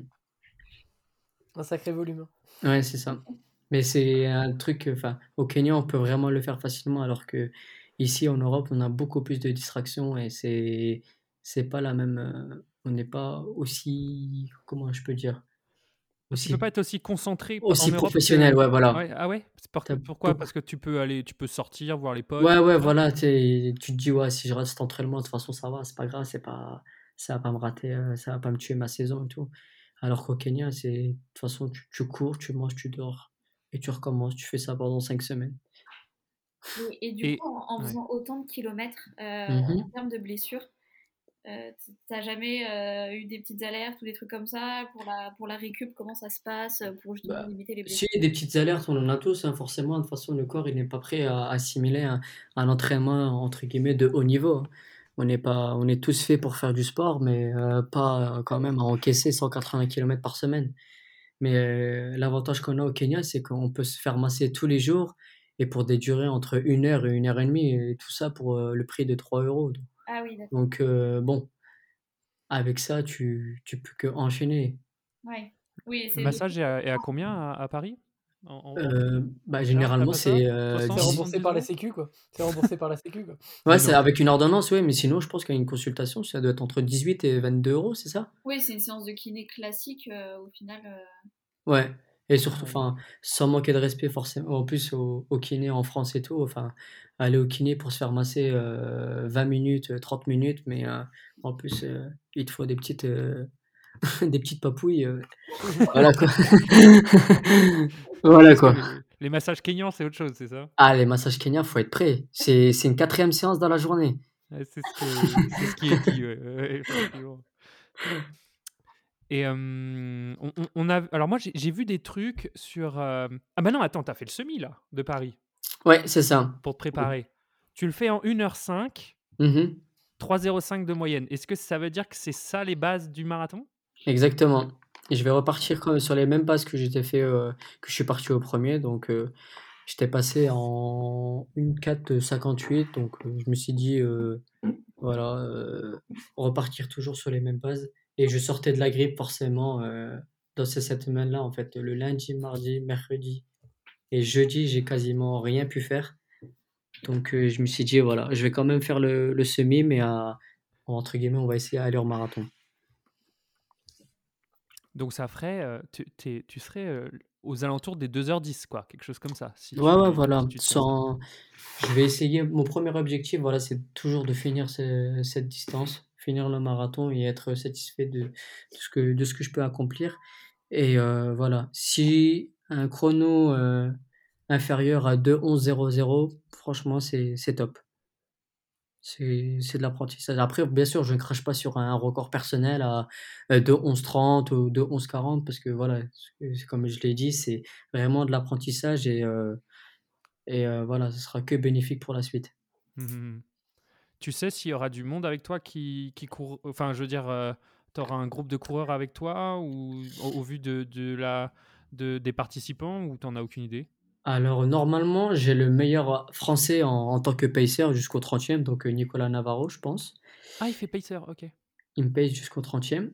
S4: Un sacré volume.
S2: Hein. Ouais, c'est ça. Mais c'est un truc, enfin, au Kenya, on peut vraiment le faire facilement, alors que ici en Europe, on a beaucoup plus de distractions et c'est c'est pas la même, euh, on n'est pas aussi, comment je peux dire?
S1: Tu peux pas être aussi concentré
S2: aussi professionnel, ouais, voilà.
S1: ah ouais? Pourquoi? Parce que tu peux aller, tu peux sortir, voir les potes.
S2: Ouais, ouais, voilà. Tu te dis, ouais, si je reste entraînement, de toute façon, ça va, c'est pas grave, c'est pas, ça va pas me rater, euh, ça va pas me tuer ma saison et tout. Alors qu'au Kenya, c'est, de toute façon, tu, cours, tu manges, tu dors et tu recommences. Tu fais ça pendant cinq semaines.
S3: Et, du coup, en, faisant autant de kilomètres, euh, mmh en termes de blessures, euh, T'as jamais euh, eu des petites alertes ou des trucs comme ça pour la, pour la récup? Comment ça se passe euh, pour justement bah, limiter les blessures?
S2: Si, des petites alertes, on en a tous. Hein, forcément, de toute façon, le corps il n'est pas prêt à assimiler un, un, entraînement entre guillemets de haut niveau. Hein. On est, pas, on est tous faits pour faire du sport, mais euh, pas quand même à encaisser 180 km par semaine. Mais l'avantage qu'on a au Kenya, c'est qu'on peut se faire masser tous les jours et pour des durées entre une heure et une heure et demie, et tout ça pour le prix de 3 euros.
S3: Ah oui, d'accord.
S2: Donc, bon, avec ça, tu, tu peux que enchaîner.
S3: Ouais. Oui,
S1: Le massage est à, combien à, Paris?
S2: Bah, généralement, c'est.
S4: C'est remboursé par la Sécu, quoi. C'est remboursé par la Sécu, quoi.
S2: Ouais, c'est avec une ordonnance, oui, mais sinon, je pense qu'une consultation, ça doit être entre 18 et 22 euros, c'est ça?
S3: Oui, c'est une séance de kiné classique, au final.
S2: Ouais. Et surtout, enfin, sans manquer de respect forcément, en plus au, kiné en France et tout, enfin, aller au kiné pour se faire masser 20 euh, minutes, 30 euh, minutes, mais euh, en plus, il te faut des petites, des petites papouilles. voilà quoi. voilà quoi.
S1: Les, massages kenyans, c'est autre chose, c'est ça?
S2: Ah, les massages kenyans, faut être prêt. C'est une quatrième séance dans la journée.
S1: c'est ce, qui est dit, ouais, et on, a. Alors, moi, j'ai vu des trucs sur. Ah, bah non, attends, t'as fait le semi, là, de Paris.
S2: Ouais, c'est ça.
S1: Pour te préparer. Tu le fais en 1h05, 3,05 mmh de moyenne. Est-ce que ça veut dire que c'est ça les bases du marathon?
S2: Exactement. Et je vais repartir sur les mêmes bases que j'étais fait, euh, que je suis parti au premier. Donc, j'étais passé en 1,458. Donc, je me suis dit, voilà, repartir toujours sur les mêmes bases. Et je sortais de la grippe forcément dans ces sept semaines-là, en fait. Le lundi, mardi, mercredi et jeudi, j'ai quasiment rien pu faire. Donc, je me suis dit, voilà, je vais quand même faire le, le semi, mais à, entre guillemets, on va essayer d'aller au marathon.
S1: Donc ça ferait, tu, tu serais aux alentours des 2h10, quoi, quelque chose comme ça.
S2: Si ouais, ouais, voilà. Sans... Je vais essayer. Mon premier objectif, voilà, c'est toujours de finir cette distance, finir le marathon et être satisfait de, ce, que, de ce que je peux accomplir. Et voilà, si un chrono inférieur à 2.11.00, franchement, c'est top. C'est de l'apprentissage. Après, bien sûr, je ne crache pas sur un record personnel à euh, de 11-30 ou de 11-40 parce que voilà, comme je l'ai dit, c'est vraiment de l'apprentissage et, euh, et euh, voilà, ce sera que bénéfique pour la suite.
S1: Mmh mmh tu sais s'il y aura du monde avec toi qui, qui court, enfin, je veux dire, tu auras un groupe de coureurs avec toi ou au, vu de, de la, de, des participants ou tu n'en as aucune idée?
S2: Alors normalement, j'ai le meilleur français en, tant que pacer jusqu'au 30e, donc euh, Nicolas Navarro, je pense.
S1: Ah, il fait pacer, ok.
S2: Il me pace jusqu'au 30e.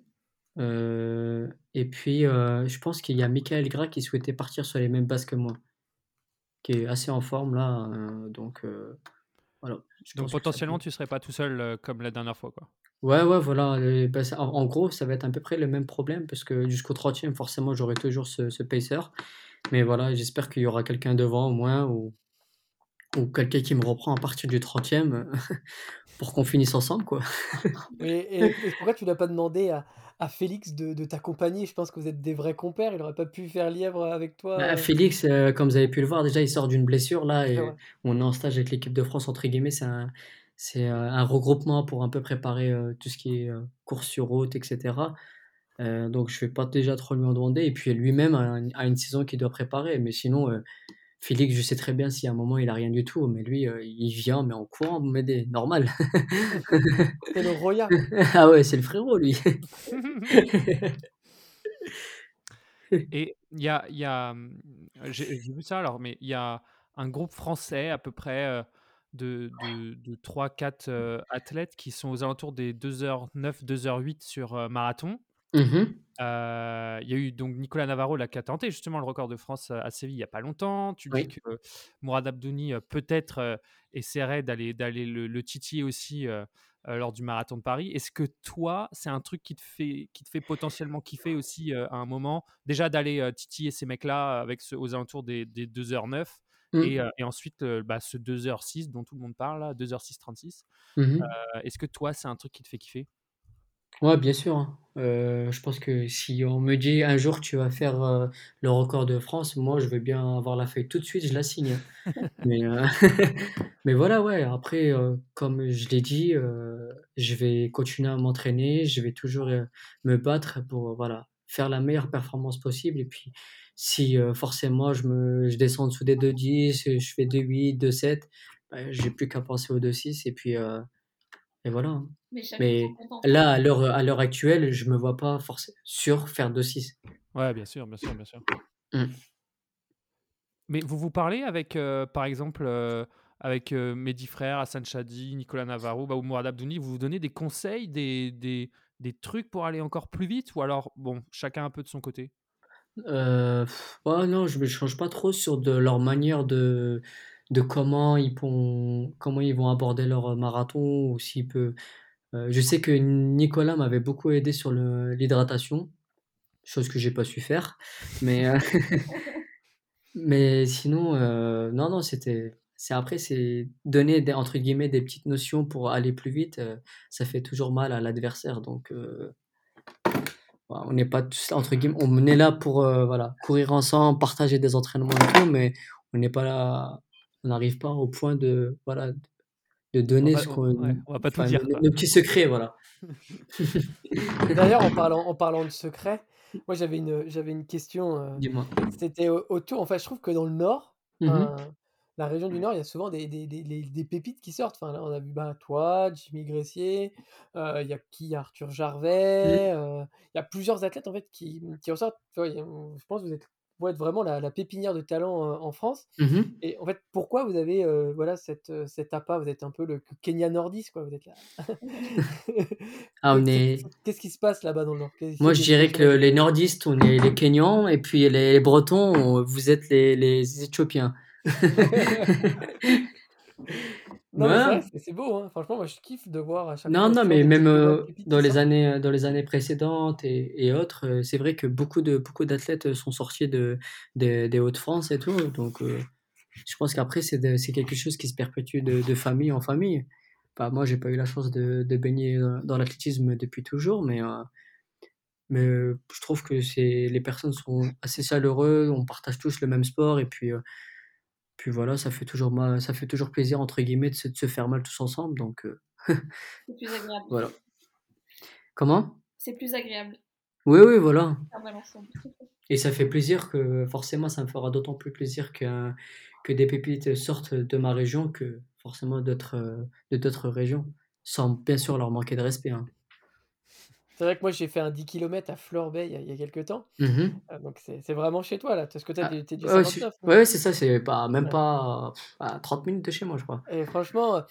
S2: Euh, et puis, euh, je pense qu'il y a Michael Gras qui souhaitait partir sur les mêmes bases que moi, qui est assez en forme là. donc, voilà.
S1: Donc potentiellement, tu serais pas tout seul comme la dernière fois, quoi.
S2: Ouais, ouais, voilà. En, gros, ça va être à peu près le même problème parce que jusqu'au 30e, forcément, j'aurai toujours ce, ce pacer. Mais voilà, j'espère qu'il y aura quelqu'un devant au moins ou, ou quelqu'un qui me reprend à partir du 30e pour qu'on finisse ensemble, quoi.
S4: et, pourquoi tu n'as pas demandé à, à Félix de, de t'accompagner Je pense que vous êtes des vrais compères. Il n'aurait pas pu faire lièvre avec toi
S2: bah, euh? Félix, euh, comme vous avez pu le voir, déjà, il sort d'une blessure là et on est en stage avec l'équipe de France, entre guillemets. C'est un, c'est euh, un regroupement pour un peu préparer tout ce qui est course sur route, etc. Donc je vais pas déjà trop lui en demander. Et puis lui-même a, une saison qu'il doit préparer. Mais sinon, Félix, je sais très bien si à un moment il a rien du tout. Mais lui, euh, il vient, mais en courant m'aider, normal.
S4: c'est le Roya.
S2: ah ouais, c'est le frérot, lui.
S1: Et il y a, y a j'ai vu ça alors, mais il y a un groupe français à peu près de, de, de 3-4 athlètes qui sont aux alentours des 2h09, 2h08 sur marathon. Mmh il y a eu donc Nicolas Navarro là, qui a tenté justement le record de France à Séville il n'y a pas longtemps. Tu dis que Mourad Abdouni peut-être essaierait d'aller, d'aller le, le, titiller aussi lors du marathon de Paris. Est-ce que toi, c'est un truc qui te fait, qui te fait potentiellement kiffer aussi à un moment? Déjà d'aller titiller ces mecs-là avec ce, aux alentours des, des 2h09 mmh. et, et, ensuite bah, ce 2h06 dont tout le monde parle, 2h6-36. Mmh est-ce que toi, c'est un truc qui te fait kiffer?
S2: Ouais, bien sûr, hein. je pense que si on me dit un jour tu vas faire, le record de France, moi je veux bien avoir la feuille tout de suite, je la signe, hein. Mais, mais voilà, ouais, après, comme je l'ai dit, je vais continuer à m'entraîner, je vais toujours, me battre pour, voilà, faire la meilleure performance possible et puis si, forcément je me je descends en dessous des 2,10, je fais 2,8, 2,7, bah, j'ai plus qu'à penser aux 2,6 et puis, et voilà, hein. Mais là, à l'heure, à l'heure actuelle, je me vois pas forcément sur faire 2-6.
S1: Ouais, bien sûr, bien sûr, bien sûr. Mmh. Mais vous vous parlez avec, euh, par exemple, euh, avec euh, mes dix frères, Hassan Chadi, Nicolas Navarro, bah, ou Mourad Abdouni, vous vous donnez des conseils, des, des, des, trucs pour aller encore plus vite Ou alors, bon, chacun un peu de son côté?
S2: Euh, non, je ne change pas trop sur de leur manière de, de comment ils vont, comment ils vont aborder leur marathon ou s'ils peuvent euh, je sais que Nicolas m'avait beaucoup aidé sur l'hydratation, chose que j'ai pas su faire. Mais, euh, mais sinon, euh, non, non, c'était. C'est après, c'est donner des, entre guillemets des petites notions pour aller plus vite. ça fait toujours mal à l'adversaire, donc on n'est pas tous entre guillemets. On est là pour voilà courir ensemble, partager des entraînements et tout, mais on n'est pas là. On n'arrive pas au point de voilà de donner ce qu'on.
S1: on va pas tout dire.
S2: Nos, petits secrets, voilà.
S4: D'ailleurs, en parlant, en parlant de secrets, moi j'avais une, j'avais une question. Euh,
S2: Dis-moi.
S4: C'était autour. Enfin, je trouve que dans le Nord, mmh la région du Nord, il y a souvent des, des, des, des pépites qui sortent. Enfin, là, on a vu bah, toi, Jimmy Gressier, il y a qui Arthur. Jarvet, il y a plusieurs athlètes en fait qui, qui ressortent. je pense que vous êtes vous êtes vraiment la, la pépinière de talent en France.
S2: Mmh
S4: Et en fait, pourquoi vous avez voilà cette, cet appât? Vous êtes un peu le Kenya nordiste, quoi. Vous êtes là.
S2: ah, on est...
S4: Qu'est-ce qui se passe là-bas dans le Nord?
S2: Moi, je dirais que les nordistes, on est les Kenyans, et puis les Bretons, vous êtes les, les Éthiopiens.
S4: Non, c'est beau, hein. Franchement, moi, je kiffe de voir à chaque
S2: Non, non, mais même euh, dans les années, euh, dans les années précédentes et, et autres, euh, c'est vrai que beaucoup de beaucoup d'athlètes sont sortis de, des Hauts-de-France et tout. Donc, je pense qu'après, c'est c'est quelque chose qui se perpétue de, de famille en famille. Enfin, moi, j'ai pas eu la chance de, de baigner dans l'athlétisme depuis toujours, mais, mais je trouve que c'est les personnes sont assez chaleureuses, on partage tous le même sport et puis puis voilà, ça fait toujours mal, ça fait toujours plaisir entre guillemets de se, faire mal tous ensemble, donc.
S3: Euh, c'est plus agréable.
S2: Voilà. Comment?
S3: C'est plus agréable.
S2: Oui, oui, voilà. Et ça fait plaisir que forcément, ça me fera d'autant plus plaisir que, que des pépites sortent de ma région que forcément d'autres de d'autres régions, sans bien sûr leur manquer de respect. Hein.
S4: C'est vrai que moi, j'ai fait un 10 km à Fleurbay il y a, il y a quelques temps.
S2: Mmh
S4: euh, donc, c'est vraiment chez toi, là. Parce que tu
S2: ah,
S4: es, du
S2: ouais, ouais, c'est ça. C'est pas, même pas à 30 minutes de chez moi, je crois.
S4: Et franchement,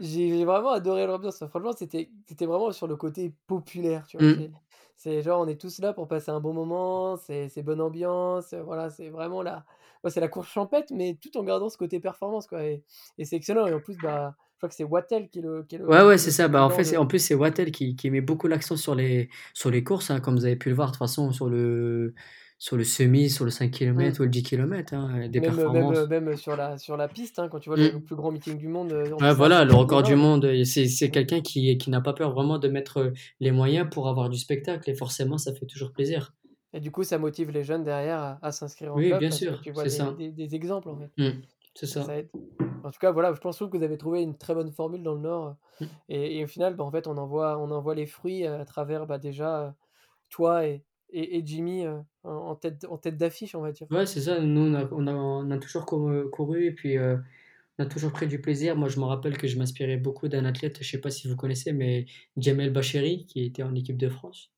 S4: j'ai vraiment adoré l'ambiance. Franchement, c'était vraiment sur le côté populaire, tu vois. Mmh. C'est genre, on est tous là pour passer un bon moment, c'est bonne ambiance, voilà, c'est vraiment là. c'est la course champêtre, mais tout en gardant ce côté performance, quoi. Et, et c'est excellent. Et en plus, bah, crois que c'est Wattel qui est le. Qui est le
S2: ouais, ouais, c'est ça. Bah, en fait, en plus, c'est Wattel qui, qui met beaucoup l'accent sur les, sur les courses, hein, comme vous avez pu le voir, de toute façon, sur le, sur le semi, sur le 5 km mmh. ou le 10 km, hein, des
S4: même,
S2: performances.
S4: Même, même, sur, la, sur la piste, hein, quand tu vois le mmh. plus grand meeting du monde. Euh,
S2: ouais, voilà, le record du monde, c'est quelqu'un qui, qui n'a pas peur vraiment de mettre les moyens pour avoir du spectacle, et forcément, ça fait toujours plaisir.
S4: Et du coup, ça motive les jeunes derrière à, s'inscrire en
S2: oui,
S4: club.
S2: bien sûr,
S4: tu vois des, des, exemples, en fait.
S2: Mmh. C'est ça.
S4: En tout cas, voilà, je pense que vous avez trouvé une très bonne formule dans le Nord. Mmh. Et, au final, bah, en fait, on en voit, on en voit les fruits à travers bah, déjà euh, toi et, et, Jimmy euh, en tête, en tête d'affiche, on va dire.
S2: Ouais, c'est ça. Nous, on a, on a, on a toujours couru et puis euh, on a toujours pris du plaisir. Moi, je me rappelle que je m'inspirais beaucoup d'un athlète, je sais pas si vous connaissez, mais Jamel Bacheri, qui était en équipe de France.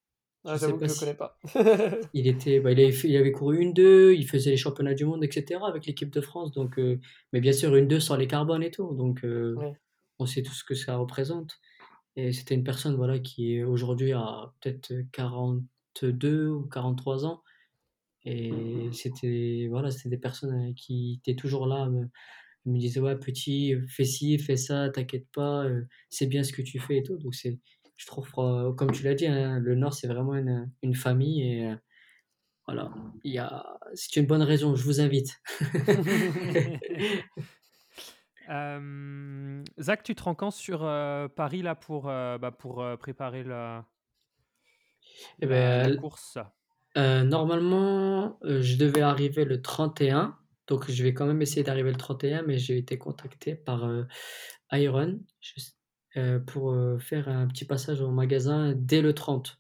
S4: Ah, j'avoue que je ne connais pas.
S2: il, était, bah, il, avait il avait couru une 2 il faisait les championnats du monde, etc. avec l'équipe de France. Donc, euh, mais bien sûr, une 2 sans les carbones et tout. Donc, euh, on sait tout ce que ça représente. Et c'était une personne voilà, qui aujourd'hui a peut-être 42 ou 43 ans. Et c'était voilà, des personnes euh, qui étaient toujours là, me disaient Ouais, petit, fais ci, fais ça, t'inquiète pas, c'est bien ce que tu fais et tout. Donc, c'est je trouve, euh, comme tu l'as dit, hein, le Nord, c'est vraiment une, une, famille et euh, voilà, il y a, c'est une bonne raison, je vous invite.
S1: euh, Zach, tu te rends quand sur euh, Paris là pour, bah, pour préparer la,
S2: eh ben, course? Normalement, je devais arriver le 31. Donc, je vais quand même essayer d'arriver le 31, mais j'ai été contacté par Iron. Je, euh, pour euh, faire un petit passage au magasin dès le 30.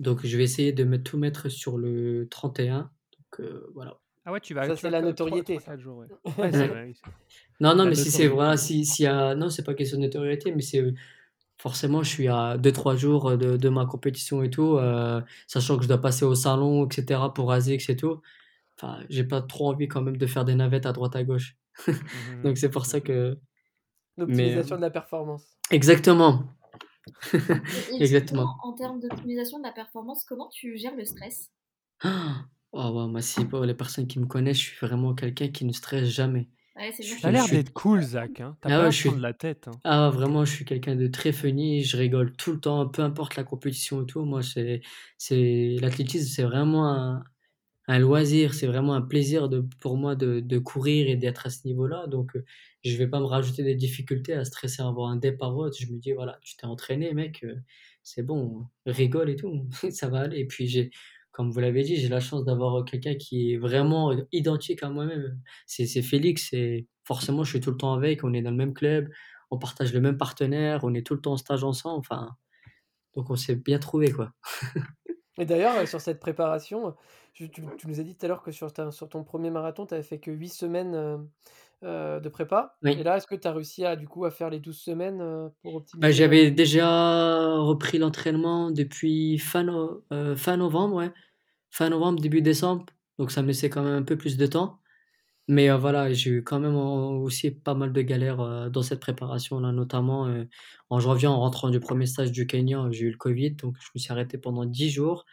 S2: Donc je vais essayer de me tout mettre sur le 31. Donc euh, voilà.
S1: Ah ouais, tu vas.
S4: Ça c'est la notoriété.
S2: non non, mais si c'est voilà, si s'il y a non, c'est pas question de notoriété, mais c'est forcément je suis à 2-3 jours de, de, ma compétition et tout, sachant que je dois passer au salon, etc. pour raser, etc. Enfin, j'ai pas trop envie quand même de faire des navettes à droite à gauche. Mmh Donc c'est pour ça que
S4: L'optimisation de la performance.
S2: Exactement.
S3: Exactement. En termes d'optimisation de la performance, comment tu gères le stress?
S2: Oh, moi, si pour les personnes qui me connaissent, je suis vraiment quelqu'un qui ne stresse jamais.
S1: Ouais, ça a l'air d'être cool, Zach. Hein. T'as ah pas je de la tête. Hein.
S2: Ah, vraiment, je suis quelqu'un de très funny. Je rigole tout le temps, peu importe la compétition et tout. Moi, c'est, c'est l'athlétisme, c'est vraiment un, un loisir, c'est vraiment un plaisir pour moi de, courir et d'être à ce niveau-là. Donc, euh, je vais pas me rajouter des difficultés à stresser avoir un départ Je me dis, voilà, tu t'es entraîné, mec, euh, c'est bon, rigole et tout, ça va aller. Et puis, j'ai, comme vous l'avez dit, j'ai la chance d'avoir quelqu'un qui est vraiment identique à moi-même. C'est, c'est Félix, et forcément, je suis tout le temps avec, on est dans le même club, on partage le même partenaire, on est tout le temps en stage ensemble, enfin, donc on s'est bien trouvé, quoi.
S4: Et d'ailleurs, sur cette préparation, tu, nous as dit tout à l'heure que sur, sur ton premier marathon, tu avais fait que 8 semaines de prépa. Et là, est-ce que tu as réussi à, du coup, à faire les 12 semaines pour optimiser
S2: bah, J'avais déjà repris l'entraînement depuis fin, fin novembre, ouais. Fin novembre, début décembre. Donc ça me laissait quand même un peu plus de temps. Mais voilà, j'ai eu quand même aussi pas mal de galères dans cette préparation-là, notamment en janvier, en rentrant du premier stage du Kenya, j'ai eu le Covid, donc je me suis arrêté pendant 10 jours.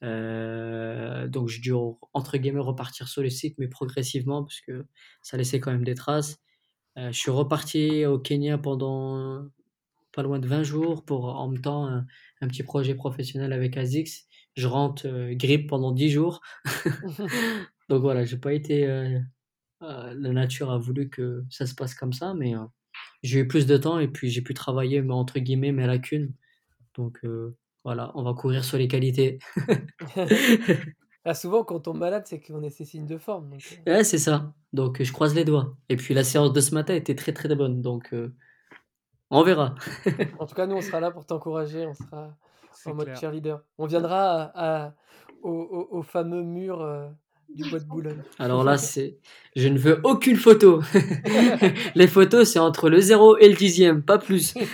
S2: donc j'ai dû, entre guillemets, repartir sur le site, mais progressivement, parce que ça laissait quand même des traces. je suis reparti au Kenya pendant pas loin de 20 jours pour en même temps un, petit projet professionnel avec ASICS. Je rentre grippe pendant 10 jours. donc voilà, j'ai pas été euh, la nature a voulu que ça se passe comme ça, mais euh, j'ai eu plus de temps et puis j'ai pu travailler, mais, entre guillemets, mes lacunes. Donc euh, voilà, on va courir sur les qualités.
S4: ah, souvent, quand on tombe malade, c'est qu'on est ces signes de forme.
S2: Ouais, c'est ça. Donc je croise les doigts. Et puis la séance de ce matin était très très bonne. Donc on verra.
S4: en tout cas, nous, on sera là pour t'encourager. On sera en mode cheerleader. On viendra à, au, fameux mur du bois de Boulogne.
S2: Alors là, c'est, je ne veux aucune photo. Les photos, c'est entre le 0 et le dixième, pas plus.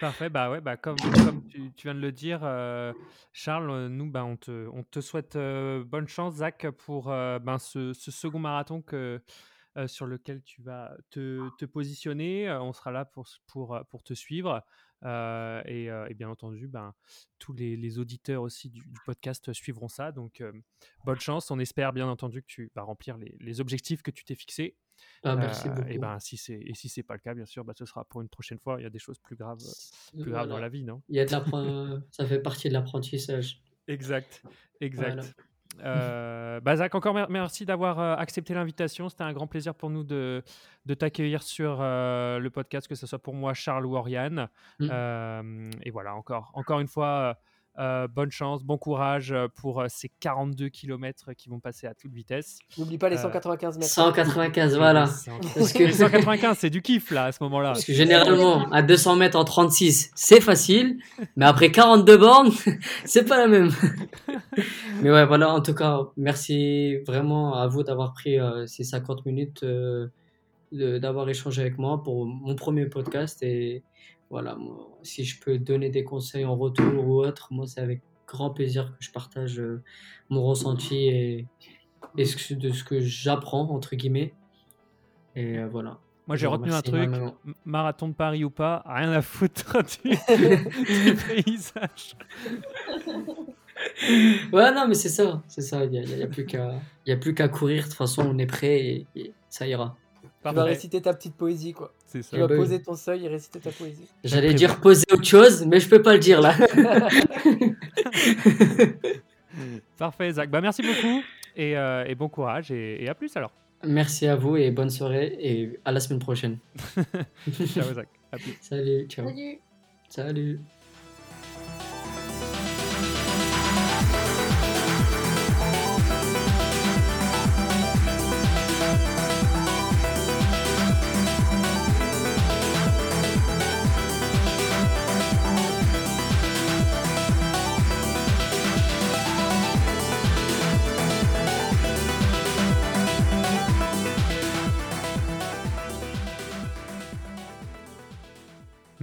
S1: Parfait, bah ouais, bah comme, comme tu, viens de le dire, euh, Charles, nous, bah, on, te, on te souhaite euh, bonne chance, Zach, pour euh, ben, ce, ce, second marathon que, sur lequel tu vas te, te positionner. on sera là pour, pour, pour te suivre. Euh, euh, et, bien entendu, ben, tous les, auditeurs aussi du, podcast suivront ça. Donc, euh, bonne chance. On espère bien entendu que tu vas remplir les, objectifs que tu t'es fixés.
S2: Ah, merci beaucoup.
S1: Et, ben, si c'est, et si c'est pas le cas, bien sûr, bah, ce sera pour une prochaine fois. Il y a des choses plus graves, plus graves dans la vie, non?
S2: Il y a de ça fait partie de l'apprentissage.
S1: Exact, exact. Euh, bah, Zach, encore merci d'avoir euh, accepté l'invitation. C'était un grand plaisir pour nous de, de t'accueillir sur euh, le podcast, que ce soit pour moi, Charles ou Oriane. Mm. et voilà, encore, encore une fois, euh, bonne chance, bon courage euh, pour euh, ces 42 km qui vont passer à toute vitesse.
S4: N'oublie pas les 195 mètres.
S2: 195, voilà.
S1: Parce que... Les 195, c'est du kiff là à ce moment-là.
S2: Parce que généralement, à 200 mètres en 36, c'est facile, mais après 42 bornes, c'est pas la même. mais ouais, voilà, en tout cas, merci vraiment à vous d'avoir pris ces 50 minutes, d'avoir échangé avec moi pour mon premier podcast et voilà, si je peux donner des conseils en retour ou autre, moi, c'est avec grand plaisir que je partage euh, mon ressenti et, et de ce que j'apprends, entre guillemets. Et euh, voilà.
S1: Moi, j'ai retenu un truc marathon de Paris ou pas, rien à foutre du, du paysage.
S2: ouais, non, mais c'est ça, c'est ça. Il n'y a, a, plus qu'à courir. De toute façon, on est prêt et ça ira.
S4: Tu vas réciter ta petite poésie, quoi. C'est ça. Tu vas bah poser ton seuil et réciter ta poésie.
S2: J'allais dire poser autre chose, mais je peux pas le dire là.
S1: Parfait, Zach. Bah, merci beaucoup et, euh, et bon courage et, et, à plus alors.
S2: Merci à vous et bonne soirée et à la semaine prochaine.
S1: ciao, Zach. À plus.
S2: Salut, ciao. Salut. Salut.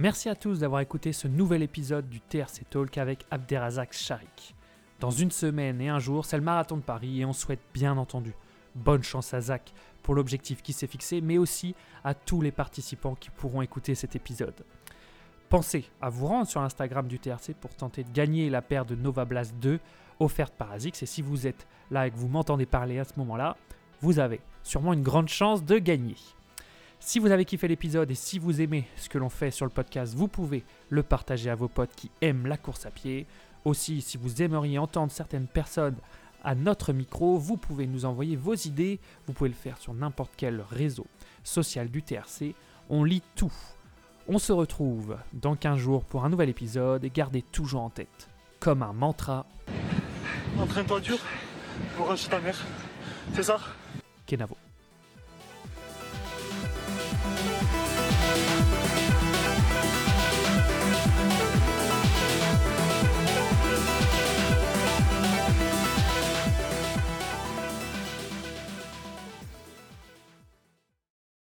S1: Merci à tous d'avoir écouté ce nouvel épisode du TRC Talk avec Abderrazak Sharik. Dans une semaine et un jour, c'est le marathon de Paris et on souhaite bien entendu bonne chance à Zach pour l'objectif qui s'est fixé, mais aussi à tous les participants qui pourront écouter cet épisode. Pensez à vous rendre sur l'Instagram du TRC pour tenter de gagner la paire de Nova Blast 2 offerte par ASICS. Et si vous êtes là et que vous m'entendez parler à ce moment-là, vous avez sûrement une grande chance de gagner. Si vous avez kiffé l'épisode et si vous aimez ce que l'on fait sur le podcast, vous pouvez le partager à vos potes qui aiment la course à pied. Aussi, si vous aimeriez entendre certaines personnes à notre micro, vous pouvez nous envoyer vos idées. Vous pouvez le faire sur n'importe quel réseau social du TRC. On lit tout. On se retrouve dans 15 jours pour un nouvel épisode et gardez toujours en tête, comme un mantra.
S5: Entraîne-toi dur, courage ta mère. C'est ça?
S1: Kenavo.